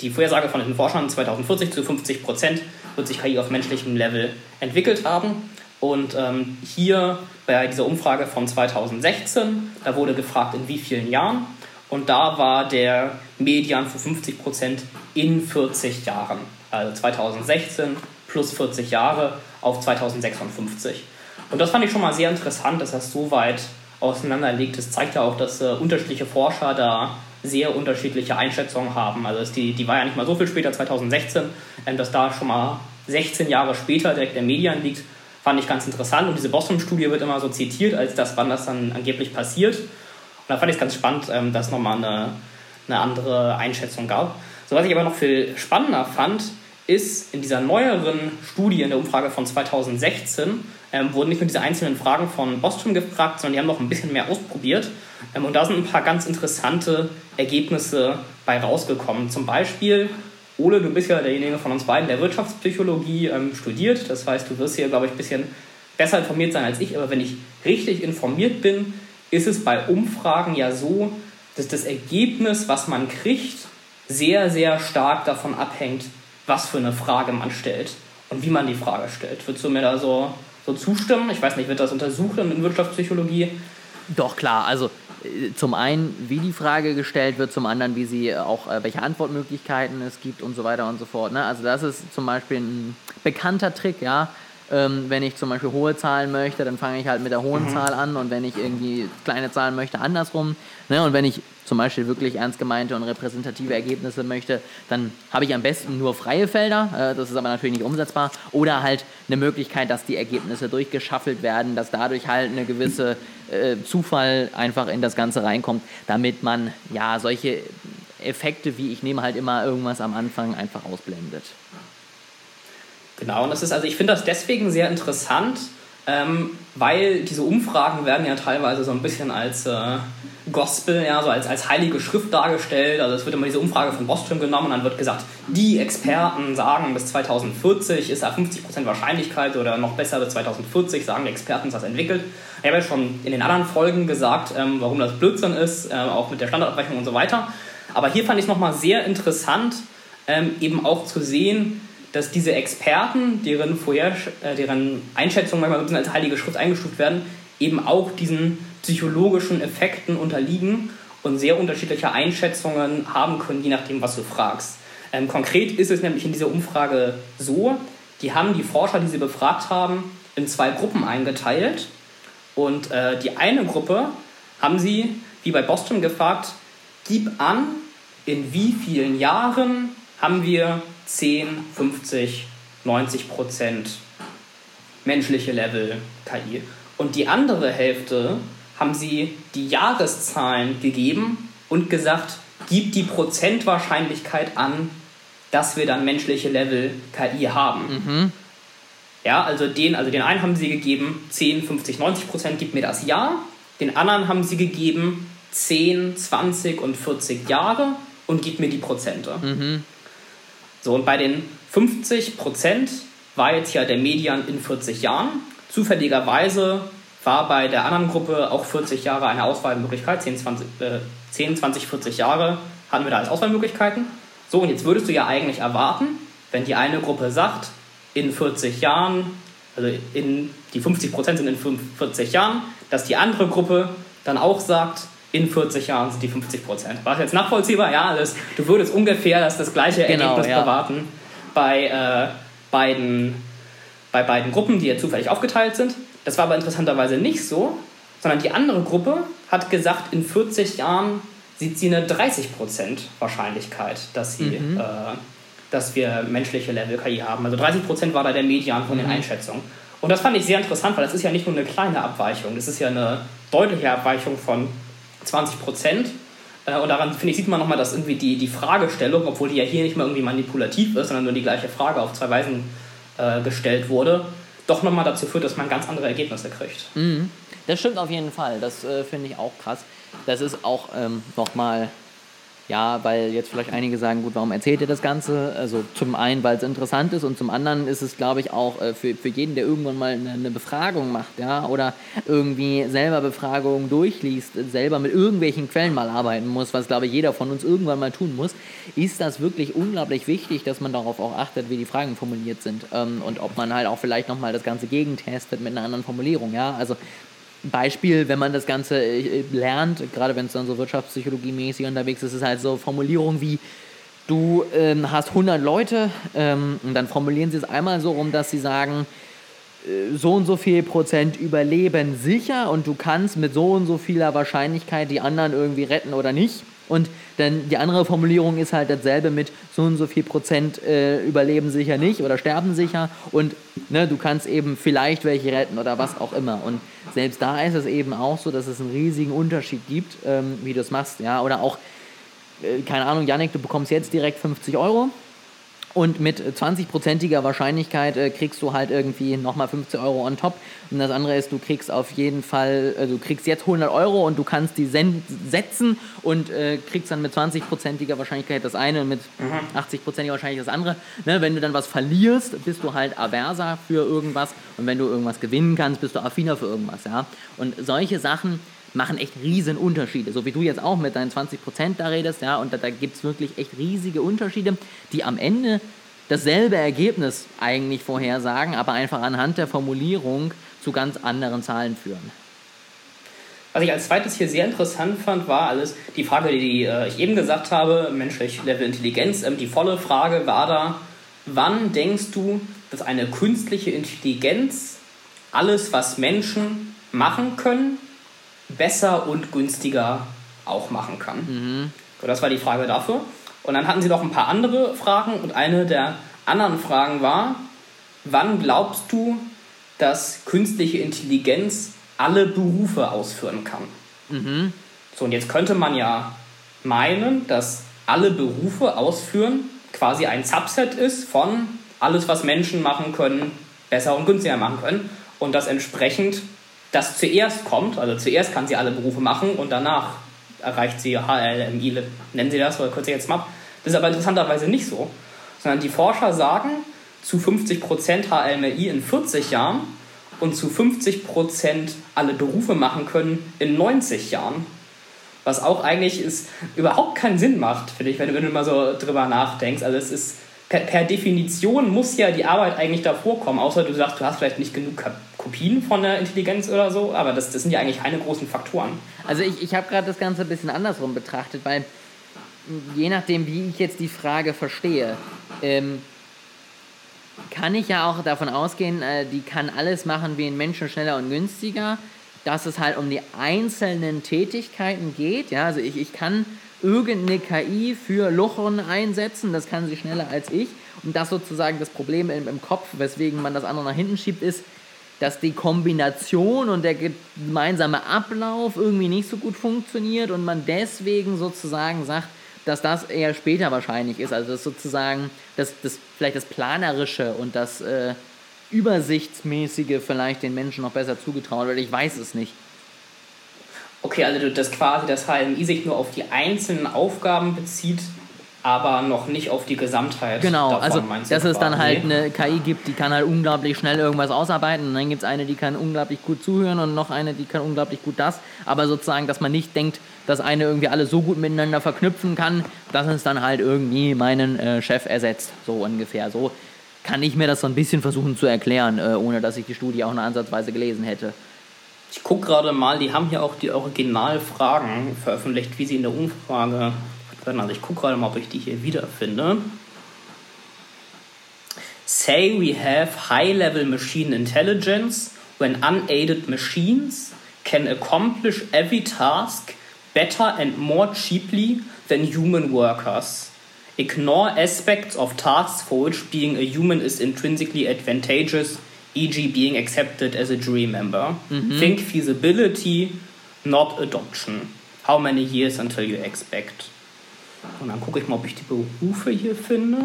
die Vorhersage von den Forschern 2040 zu 50% wird sich KI auf menschlichem Level entwickelt haben. Und ähm, hier bei dieser Umfrage von 2016, da wurde gefragt, in wie vielen Jahren. Und da war der Median für 50 Prozent in 40 Jahren. Also 2016 plus 40 Jahre auf 2056. Und das fand ich schon mal sehr interessant, dass das so weit auseinanderliegt. Das zeigt ja auch, dass äh, unterschiedliche Forscher da sehr unterschiedliche Einschätzungen haben. Also die, die war ja nicht mal so viel später, 2016, ähm, dass da schon mal 16 Jahre später direkt der Median liegt, fand ich ganz interessant. Und diese Boston-Studie wird immer so zitiert, als das, wann das dann angeblich passiert. Und da fand ich es ganz spannend, ähm, dass es nochmal eine, eine andere Einschätzung gab. So, was ich aber noch viel spannender fand, ist in dieser neueren Studie in der Umfrage von 2016 ähm, wurden nicht nur diese einzelnen Fragen von Bostrom gefragt, sondern die haben noch ein bisschen mehr ausprobiert. Ähm, und da sind ein paar ganz interessante Ergebnisse bei rausgekommen. Zum Beispiel, Ole, du bist ja derjenige von uns beiden, der Wirtschaftspsychologie ähm, studiert. Das heißt, du wirst hier, glaube ich, ein bisschen besser informiert sein als ich. Aber wenn ich richtig informiert bin, ist es bei Umfragen ja so, dass das Ergebnis, was man kriegt, sehr, sehr stark davon abhängt, was für eine Frage man stellt und wie man die Frage stellt. Würdest du mir da so, so zustimmen? Ich weiß nicht, wird das untersucht in Wirtschaftspsychologie? Doch, klar. Also zum einen, wie die Frage gestellt wird, zum anderen, wie sie auch, äh, welche Antwortmöglichkeiten es gibt und so weiter und so fort. Ne? Also das ist zum Beispiel ein bekannter Trick, ja. Ähm, wenn ich zum Beispiel hohe Zahlen möchte, dann fange ich halt mit der hohen mhm. Zahl an und wenn ich irgendwie kleine Zahlen möchte, andersrum. Ne? Und wenn ich zum Beispiel wirklich ernst gemeinte und repräsentative Ergebnisse möchte, dann habe ich am besten nur freie Felder. Äh, das ist aber natürlich nicht umsetzbar. Oder halt eine Möglichkeit, dass die Ergebnisse durchgeschaffelt werden, dass dadurch halt eine gewisse äh, Zufall einfach in das Ganze reinkommt, damit man ja solche Effekte wie ich nehme halt immer irgendwas am Anfang einfach ausblendet. Genau, und das ist, also ich finde das deswegen sehr interessant, ähm, weil diese Umfragen werden ja teilweise so ein bisschen als äh, Gospel, ja, so als, als heilige Schrift dargestellt. Also es wird immer diese Umfrage von Bostrom genommen und dann wird gesagt, die Experten sagen, bis 2040 ist da 50% Wahrscheinlichkeit oder noch besser bis 2040 sagen die Experten, ist das entwickelt. Ich habe ja schon in den anderen Folgen gesagt, ähm, warum das Blödsinn ist, äh, auch mit der Standardabweichung und so weiter. Aber hier fand ich es nochmal sehr interessant, ähm, eben auch zu sehen, dass diese Experten, deren, Vorher äh, deren Einschätzungen manchmal ein bisschen als heilige Schrift eingestuft werden, eben auch diesen psychologischen Effekten unterliegen und sehr unterschiedliche Einschätzungen haben können, je nachdem, was du fragst. Ähm, konkret ist es nämlich in dieser Umfrage so, die haben die Forscher, die sie befragt haben, in zwei Gruppen eingeteilt. Und äh, die eine Gruppe haben sie, wie bei Boston, gefragt, gib an, in wie vielen Jahren haben wir 10, 50, 90 Prozent menschliche Level KI. Und die andere Hälfte haben sie die Jahreszahlen gegeben und gesagt, gib die Prozentwahrscheinlichkeit an, dass wir dann menschliche Level KI haben. Mhm. Ja, also den, also den einen haben sie gegeben 10, 50, 90 Prozent, gib mir das Jahr. Den anderen haben sie gegeben 10, 20 und 40 Jahre und gib mir die Prozente. Mhm. So, und bei den 50 Prozent war jetzt ja der Median in 40 Jahren. Zufälligerweise war bei der anderen Gruppe auch 40 Jahre eine Auswahlmöglichkeit. 10, 20, äh, 10, 20 40 Jahre hatten wir da als Auswahlmöglichkeiten. So, und jetzt würdest du ja eigentlich erwarten, wenn die eine Gruppe sagt, in 40 Jahren, also in, die 50 Prozent sind in 40 Jahren, dass die andere Gruppe dann auch sagt, in 40 Jahren sind die 50 Prozent. War das jetzt nachvollziehbar? Ja, das, du würdest ungefähr das, das gleiche genau, Ergebnis ja. erwarten bei, äh, beiden, bei beiden Gruppen, die ja zufällig aufgeteilt sind. Das war aber interessanterweise nicht so, sondern die andere Gruppe hat gesagt, in 40 Jahren sieht sie eine 30% Wahrscheinlichkeit, dass, sie, mhm. äh, dass wir menschliche Level KI haben. Also 30% war da der Median von den mhm. Einschätzungen. Und das fand ich sehr interessant, weil das ist ja nicht nur eine kleine Abweichung, das ist ja eine deutliche Abweichung von 20 Prozent. Äh, und daran, finde ich, sieht man nochmal, dass irgendwie die, die Fragestellung, obwohl die ja hier nicht mehr irgendwie manipulativ ist, sondern nur die gleiche Frage auf zwei Weisen äh, gestellt wurde, doch nochmal dazu führt, dass man ganz andere Ergebnisse kriegt. Mhm. Das stimmt auf jeden Fall. Das äh, finde ich auch krass. Das ist auch ähm, nochmal Ja, weil jetzt vielleicht einige sagen, gut, warum erzählt ihr das Ganze? Also zum einen, weil es interessant ist und zum anderen ist es, glaube ich, auch äh, für, für jeden, der irgendwann mal eine, Befragung macht, ja, oder irgendwie selber Befragungen durchliest, selber mit irgendwelchen Quellen mal arbeiten muss, was, glaube ich, jeder von uns irgendwann mal tun muss, ist das wirklich unglaublich wichtig, dass man darauf auch achtet, wie die Fragen formuliert sind ähm, und ob man halt auch vielleicht nochmal das Ganze gegentestet mit einer anderen Formulierung, ja, also Beispiel, wenn man das Ganze äh, lernt, gerade wenn es dann so wirtschaftspsychologie-mäßig unterwegs ist, ist halt so Formulierung wie, du ähm, hast 100 Leute ähm, und dann formulieren sie es einmal so rum, dass sie sagen, äh, so und so viel Prozent überleben sicher und du kannst mit so und so vieler Wahrscheinlichkeit die anderen irgendwie retten oder nicht. Und dann die andere Formulierung ist halt dasselbe mit so und so viel Prozent äh, überleben sicher nicht oder sterben sicher und ne, du kannst eben vielleicht welche retten oder was auch immer. Und selbst da ist es eben auch so, dass es einen riesigen Unterschied gibt, ähm, wie du es machst. Ja? Oder auch, äh, keine Ahnung, Janik, du bekommst jetzt direkt 50 Euro und mit 20-prozentiger Wahrscheinlichkeit äh, kriegst du halt irgendwie nochmal 50 Euro on top. Und das andere ist, du kriegst auf jeden Fall, äh, du kriegst jetzt 100 Euro und du kannst die setzen und äh, kriegst dann mit 20-prozentiger Wahrscheinlichkeit das eine und mit mhm. 80-prozentiger Wahrscheinlichkeit das andere. Ne, wenn du dann was verlierst, bist du halt averser für irgendwas und wenn du irgendwas gewinnen kannst, bist du affiner für irgendwas. Ja? Und solche Sachen machen echt riesen Unterschiede. So wie du jetzt auch mit deinen 20% da redest, ja, und da, da gibt es wirklich echt riesige Unterschiede, die am Ende dasselbe Ergebnis eigentlich vorhersagen, aber einfach anhand der Formulierung zu ganz anderen Zahlen führen. Was ich als zweites hier sehr interessant fand, war alles die Frage, die äh, ich eben gesagt habe, menschlich Level Intelligenz. Ähm, die volle Frage war da, wann denkst du, dass eine künstliche Intelligenz alles, was Menschen machen können, besser und günstiger auch machen kann. Mhm. So, das war die Frage dafür. Und dann hatten sie noch ein paar andere Fragen und eine der anderen Fragen war, wann glaubst du, dass künstliche Intelligenz alle Berufe ausführen kann? Mhm. So, und jetzt könnte man ja meinen, dass alle Berufe ausführen quasi ein Subset ist von alles, was Menschen machen können, besser und günstiger machen können und das entsprechend das zuerst kommt, also zuerst kann sie alle Berufe machen und danach erreicht sie HLMI, nennen sie das, oder kürze jetzt mal ab. Das ist aber interessanterweise nicht so, sondern die Forscher sagen, zu 50% HLMI in 40 Jahren und zu 50% alle Berufe machen können in 90 Jahren. Was auch eigentlich ist, überhaupt keinen Sinn macht, finde ich, wenn du, wenn du mal so drüber nachdenkst. Also es ist per, per, Definition muss ja die Arbeit eigentlich davor kommen, außer du sagst, du hast vielleicht nicht genug Kopien von der Intelligenz oder so, aber das, das sind ja eigentlich keine großen Faktoren. Also ich, ich habe gerade das Ganze ein bisschen andersrum betrachtet, weil je nachdem, wie ich jetzt die Frage verstehe, ähm, kann ich ja auch davon ausgehen, äh, die kann alles machen wie ein Menschen schneller und günstiger, dass es halt um die einzelnen Tätigkeiten geht. Ja, also ich, ich kann irgendeine KI für Luchern einsetzen, das kann sie schneller als ich. Und das sozusagen das Problem im, im Kopf, weswegen man das andere nach hinten schiebt, ist, dass die Kombination und der gemeinsame Ablauf irgendwie nicht so gut funktioniert und man deswegen sozusagen sagt, dass das eher später wahrscheinlich ist. Also das sozusagen das, das vielleicht das Planerische und das äh, Übersichtsmäßige vielleicht den Menschen noch besser zugetraut wird. Ich weiß es nicht. Okay, also dass quasi das HMI sich nur auf die einzelnen Aufgaben bezieht, aber noch nicht auf die Gesamtheit. Genau, davon, also dass es dann halt eine KI gibt, die kann halt unglaublich schnell irgendwas ausarbeiten und dann gibt es eine, die kann unglaublich gut zuhören und noch eine, die kann unglaublich gut das, aber sozusagen, dass man nicht denkt, dass eine irgendwie alle so gut miteinander verknüpfen kann, dass es dann halt irgendwie meinen äh, Chef ersetzt, so ungefähr. So kann ich mir das so ein bisschen versuchen zu erklären, äh, ohne dass ich die Studie auch nur ansatzweise gelesen hätte. Ich gucke gerade mal, die haben hier auch die Originalfragen veröffentlicht, wie sie in der Umfrage werden. Also ich gucke gerade mal, ob ich die hier wiederfinde. Say we have high-level machine intelligence when unaided machines can accomplish every task better and more cheaply than human workers. Ignore aspects of tasks for which being a human is intrinsically advantageous e.g. being accepted as a jury member. Mhm. Think feasibility, not adoption. How many years until you expect? Und dann gucke ich mal, ob ich die Berufe hier finde.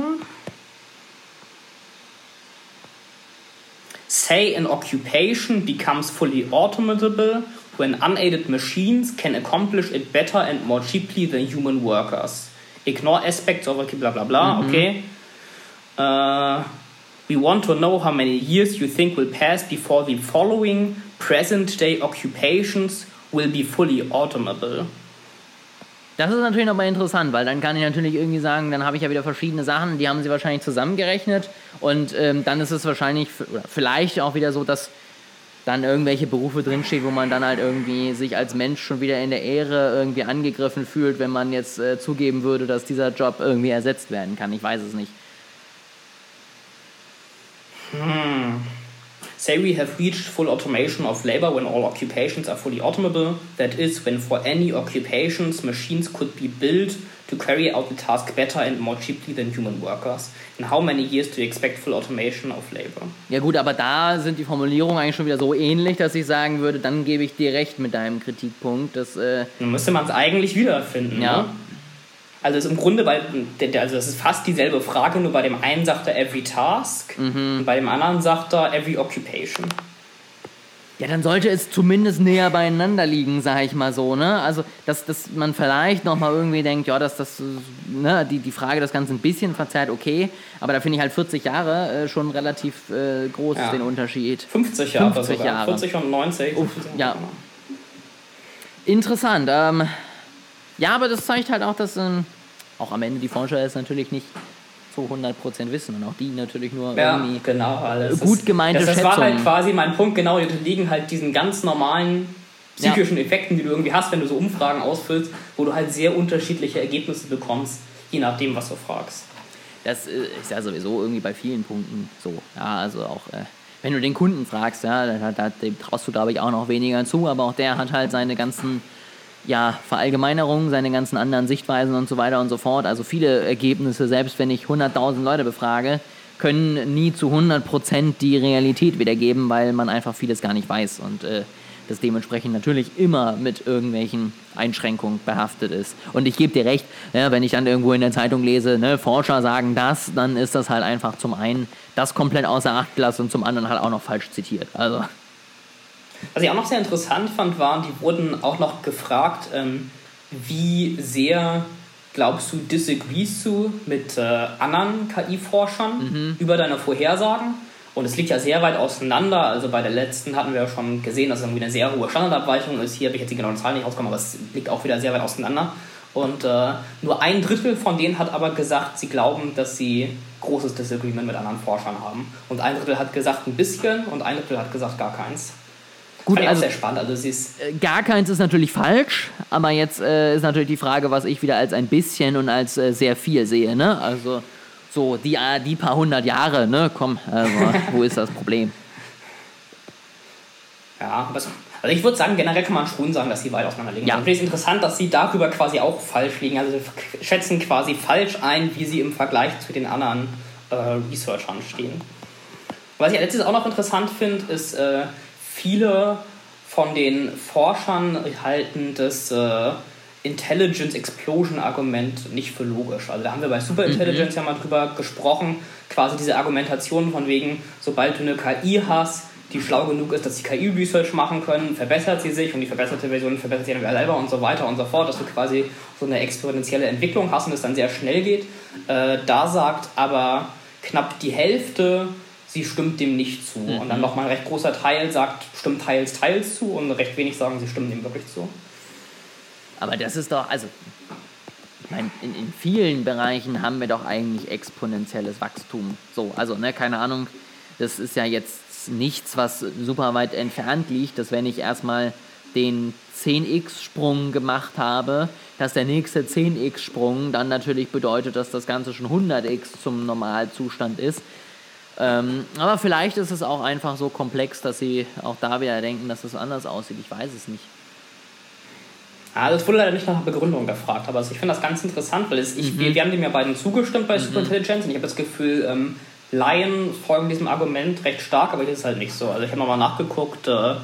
Say an occupation becomes fully automatable when unaided machines can accomplish it better and more cheaply than human workers. Ignore aspects of okay, blah blah blah. Mhm. Okay. Uh, we want to know how many years you think will pass before the following present day occupations will be fully automable. Das ist natürlich nochmal interessant, weil dann kann ich natürlich irgendwie sagen, dann habe ich ja wieder verschiedene Sachen, die haben sie wahrscheinlich zusammengerechnet und ähm, dann ist es wahrscheinlich vielleicht auch wieder so, dass dann irgendwelche Berufe drinstehen, wo man dann halt irgendwie sich als Mensch schon wieder in der Ehre irgendwie angegriffen fühlt, wenn man jetzt äh, zugeben würde, dass dieser Job irgendwie ersetzt werden kann. Ich weiß es nicht. Say we have reached full automation of labor when all occupations are fully automable. That is, when for any occupations machines could be built to carry out the task better and more cheaply than human workers. In how many years do you expect full automation of labor? Ja gut, aber da sind die Formulierungen eigentlich schon wieder so ähnlich, dass ich sagen würde, dann gebe ich dir recht mit deinem Kritikpunkt. Dass, äh, Dann müsste man es eigentlich wiederfinden. Ja. Ne? Also es ist im Grunde bei, der- also das ist fast dieselbe Frage, nur bei dem einen sagt er every task und bei dem anderen sagt er every occupation. Ja, dann sollte es zumindest näher beieinander liegen, sag ich mal so, ne? Also, dass, dass man vielleicht nochmal irgendwie denkt, ja, dass das, ne, die, die Frage das Ganze ein bisschen verzerrt, okay, aber da finde ich halt 40 Jahre äh, schon relativ äh, groß, Ja. den Unterschied. 50 Jahre 50 sogar. Jahre. 40 und 90. Uff, ja. Interessant, ähm, ja, aber das zeigt halt auch, dass ähm, auch am Ende die Forscher es natürlich nicht zu 100% wissen und auch die natürlich nur Ja, irgendwie genau. Alles gut ist- gemeinte das, das war halt Schätzungen. quasi mein Punkt, genau, die liegen halt diesen ganz normalen psychischen Effekten, die du irgendwie hast, wenn du so Umfragen ausfüllst, wo du halt sehr unterschiedliche Ergebnisse bekommst, je nachdem, was du fragst. Das äh, ist ja sowieso irgendwie bei vielen Punkten so. Ja, also auch, äh, wenn du den Kunden fragst, ja, da, da, dem traust du, glaube ich, auch noch weniger zu, aber auch der hat halt seine ganzen ja, Verallgemeinerungen, seine ganzen anderen Sichtweisen und so weiter und so fort. Also viele Ergebnisse, selbst wenn ich 100.000 Leute befrage, können nie zu 100% die Realität wiedergeben, weil man einfach vieles gar nicht weiß und äh, das dementsprechend natürlich immer mit irgendwelchen Einschränkungen behaftet ist. Und ich gebe dir recht, ja, wenn ich dann irgendwo in der Zeitung lese, ne, Forscher sagen das, dann ist das halt einfach zum einen das komplett außer Acht gelassen und zum anderen halt auch noch falsch zitiert. Also, Was ich auch noch sehr interessant fand, waren, die wurden auch noch gefragt, ähm, wie sehr glaubst du, disagreest du mit äh, anderen KI-Forschern über deine Vorhersagen? Und es liegt ja sehr weit auseinander. Also bei der letzten hatten wir ja schon gesehen, dass es irgendwie eine sehr hohe Standardabweichung ist. Hier habe ich jetzt die genauen Zahlen nicht rausgekommen, aber es liegt auch wieder sehr weit auseinander. Und äh, nur ein Drittel von denen hat aber gesagt, sie glauben, dass sie großes Disagreement mit anderen Forschern haben. Und ein Drittel hat gesagt ein bisschen und ein Drittel hat gesagt gar keins. Gut, also sehr spannend. Also sie ist äh, gar keins ist natürlich falsch, aber jetzt äh, ist natürlich die Frage, was ich wieder als ein bisschen und als äh, sehr viel sehe. Ne? Also so die, äh, die paar hundert Jahre, ne? Komm, also, wo ist das Problem? Ja, es, also ich würde sagen, generell kann man schon sagen, dass sie weit auseinander liegen. Ja. Und ich finde es interessant, dass sie darüber quasi auch falsch liegen. Also sie schätzen quasi falsch ein, wie sie im Vergleich zu den anderen äh, Researchern stehen. Was ich letztes auch noch interessant finde, ist, äh, viele von den Forschern halten das äh, Intelligence Explosion Argument nicht für logisch. Also da haben wir bei Superintelligence ja mal drüber gesprochen, quasi diese Argumentation von wegen, sobald du eine KI hast, die schlau genug ist, dass sie KI-Research machen können, verbessert sie sich und die verbesserte Version verbessert sich dann wieder selber und so weiter und so fort, dass du quasi so eine exponentielle Entwicklung hast und es dann sehr schnell geht. Äh, da sagt aber knapp die Hälfte, sie stimmt dem nicht zu. Und dann nochmal ein recht großer Teil sagt, stimmt teils, teils zu und recht wenig sagen, sie stimmen dem wirklich zu. Aber das ist doch, also, ich meine, in, in vielen Bereichen haben wir doch eigentlich exponentielles Wachstum. So, also, ne, keine Ahnung, das ist ja jetzt nichts, was super weit entfernt liegt, dass wenn ich erstmal den 10x-Sprung gemacht habe, dass der nächste 10x-Sprung dann natürlich bedeutet, dass das Ganze schon 100x zum Normalzustand ist. Ähm, aber vielleicht ist es auch einfach so komplex, dass sie auch da wieder denken, dass es anders aussieht. Ich weiß es nicht. Also es wurde leider nicht nach Begründung gefragt, aber also ich finde das ganz interessant, weil es, ich, wir, wir haben dem ja beiden zugestimmt bei Superintelligence und ich habe das Gefühl, ähm, Laien folgen diesem Argument recht stark, aber das ist halt nicht so. Also ich habe nochmal nachgeguckt, äh,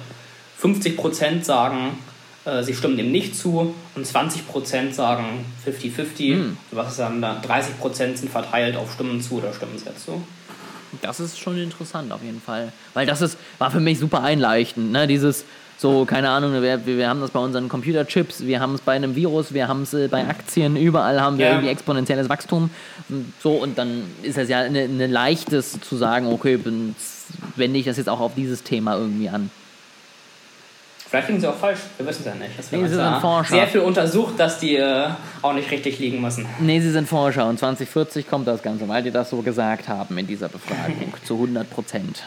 50% sagen, äh, sie stimmen dem nicht zu und 20% sagen 50-50. Was ist dann da? 30% sind verteilt auf Stimmen zu oder Stimmen sehr zu. Das ist schon interessant auf jeden Fall. Weil das ist, war für mich super einleuchtend. Ne? Dieses, So, keine Ahnung, wir, wir haben das bei unseren Computerchips, wir haben es bei einem Virus, wir haben es äh, bei Aktien, überall haben wir ja. irgendwie exponentielles Wachstum. So, und dann ist es ja eine, eine leichtes zu sagen, okay, wende ich das jetzt auch auf dieses Thema irgendwie an. Vielleicht liegen sie auch falsch, wir wissen es ja nicht. Nee, sie sind Forscher. Sehr viel untersucht, dass die äh, auch nicht richtig liegen müssen. Nee, sie sind Forscher und 2040 kommt das Ganze, weil die das so gesagt haben in dieser Befragung, zu 100 Prozent.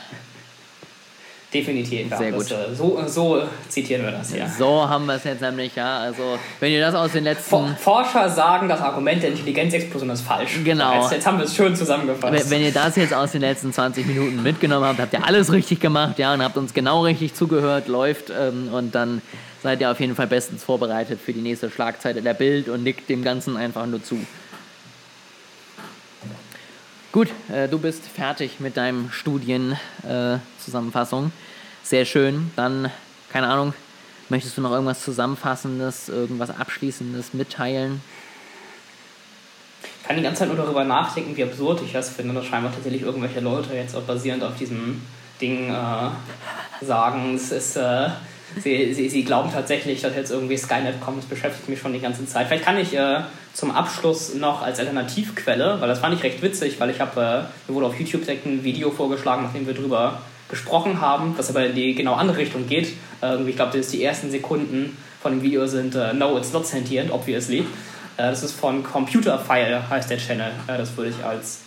Definitiv, ja. Sehr gut. Das, äh, so, so zitieren wir das, ja. So haben wir es jetzt nämlich, ja. Also, wenn ihr das aus den letzten. Forscher sagen, das Argument der Intelligenzexplosion ist falsch. Genau. Jetzt, jetzt haben wir es schön zusammengefasst. Wenn, wenn, ihr das jetzt aus den letzten 20 Minuten mitgenommen habt, habt ihr alles richtig gemacht, ja, und habt uns genau richtig zugehört, läuft, ähm, und dann seid ihr auf jeden Fall bestens vorbereitet für die nächste Schlagzeile der Bild und nickt dem Ganzen einfach nur zu. Gut, äh, du bist fertig mit deinem Studienzusammenfassung. Äh, Sehr schön. Dann, keine Ahnung, möchtest du noch irgendwas Zusammenfassendes, irgendwas Abschließendes mitteilen? Ich kann die ganze Zeit nur darüber nachdenken, wie absurd ich das finde, dass scheinbar tatsächlich irgendwelche Leute jetzt auch basierend auf diesem Ding äh, sagen, es ist äh, sie, sie, sie glauben tatsächlich, dass jetzt irgendwie Skynet kommt. Das beschäftigt mich schon die ganze Zeit. Vielleicht kann ich äh, zum Abschluss noch als Alternativquelle, weil das fand ich recht witzig, weil ich habe, äh, mir wurde auf YouTube direkt ein Video vorgeschlagen, nachdem wir drüber gesprochen haben, das aber in die genau andere Richtung geht. Äh, ich glaube, die ersten Sekunden von dem Video sind äh, No, it's not sentient, obviously. Äh, das ist von Computerfile, heißt der Channel. Äh, das würde ich als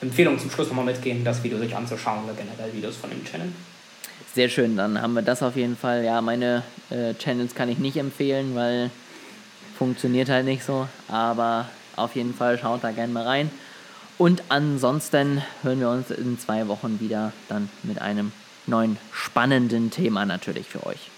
Empfehlung zum Schluss nochmal mitgehen, das Video sich anzuschauen oder generell Videos von dem Channel. Sehr schön, dann haben wir das auf jeden Fall. Ja, meine äh, Channels kann ich nicht empfehlen, weil funktioniert halt nicht so. Aber auf jeden Fall schaut da gerne mal rein. Und ansonsten hören wir uns in zwei Wochen wieder dann mit einem neuen spannenden Thema natürlich für euch.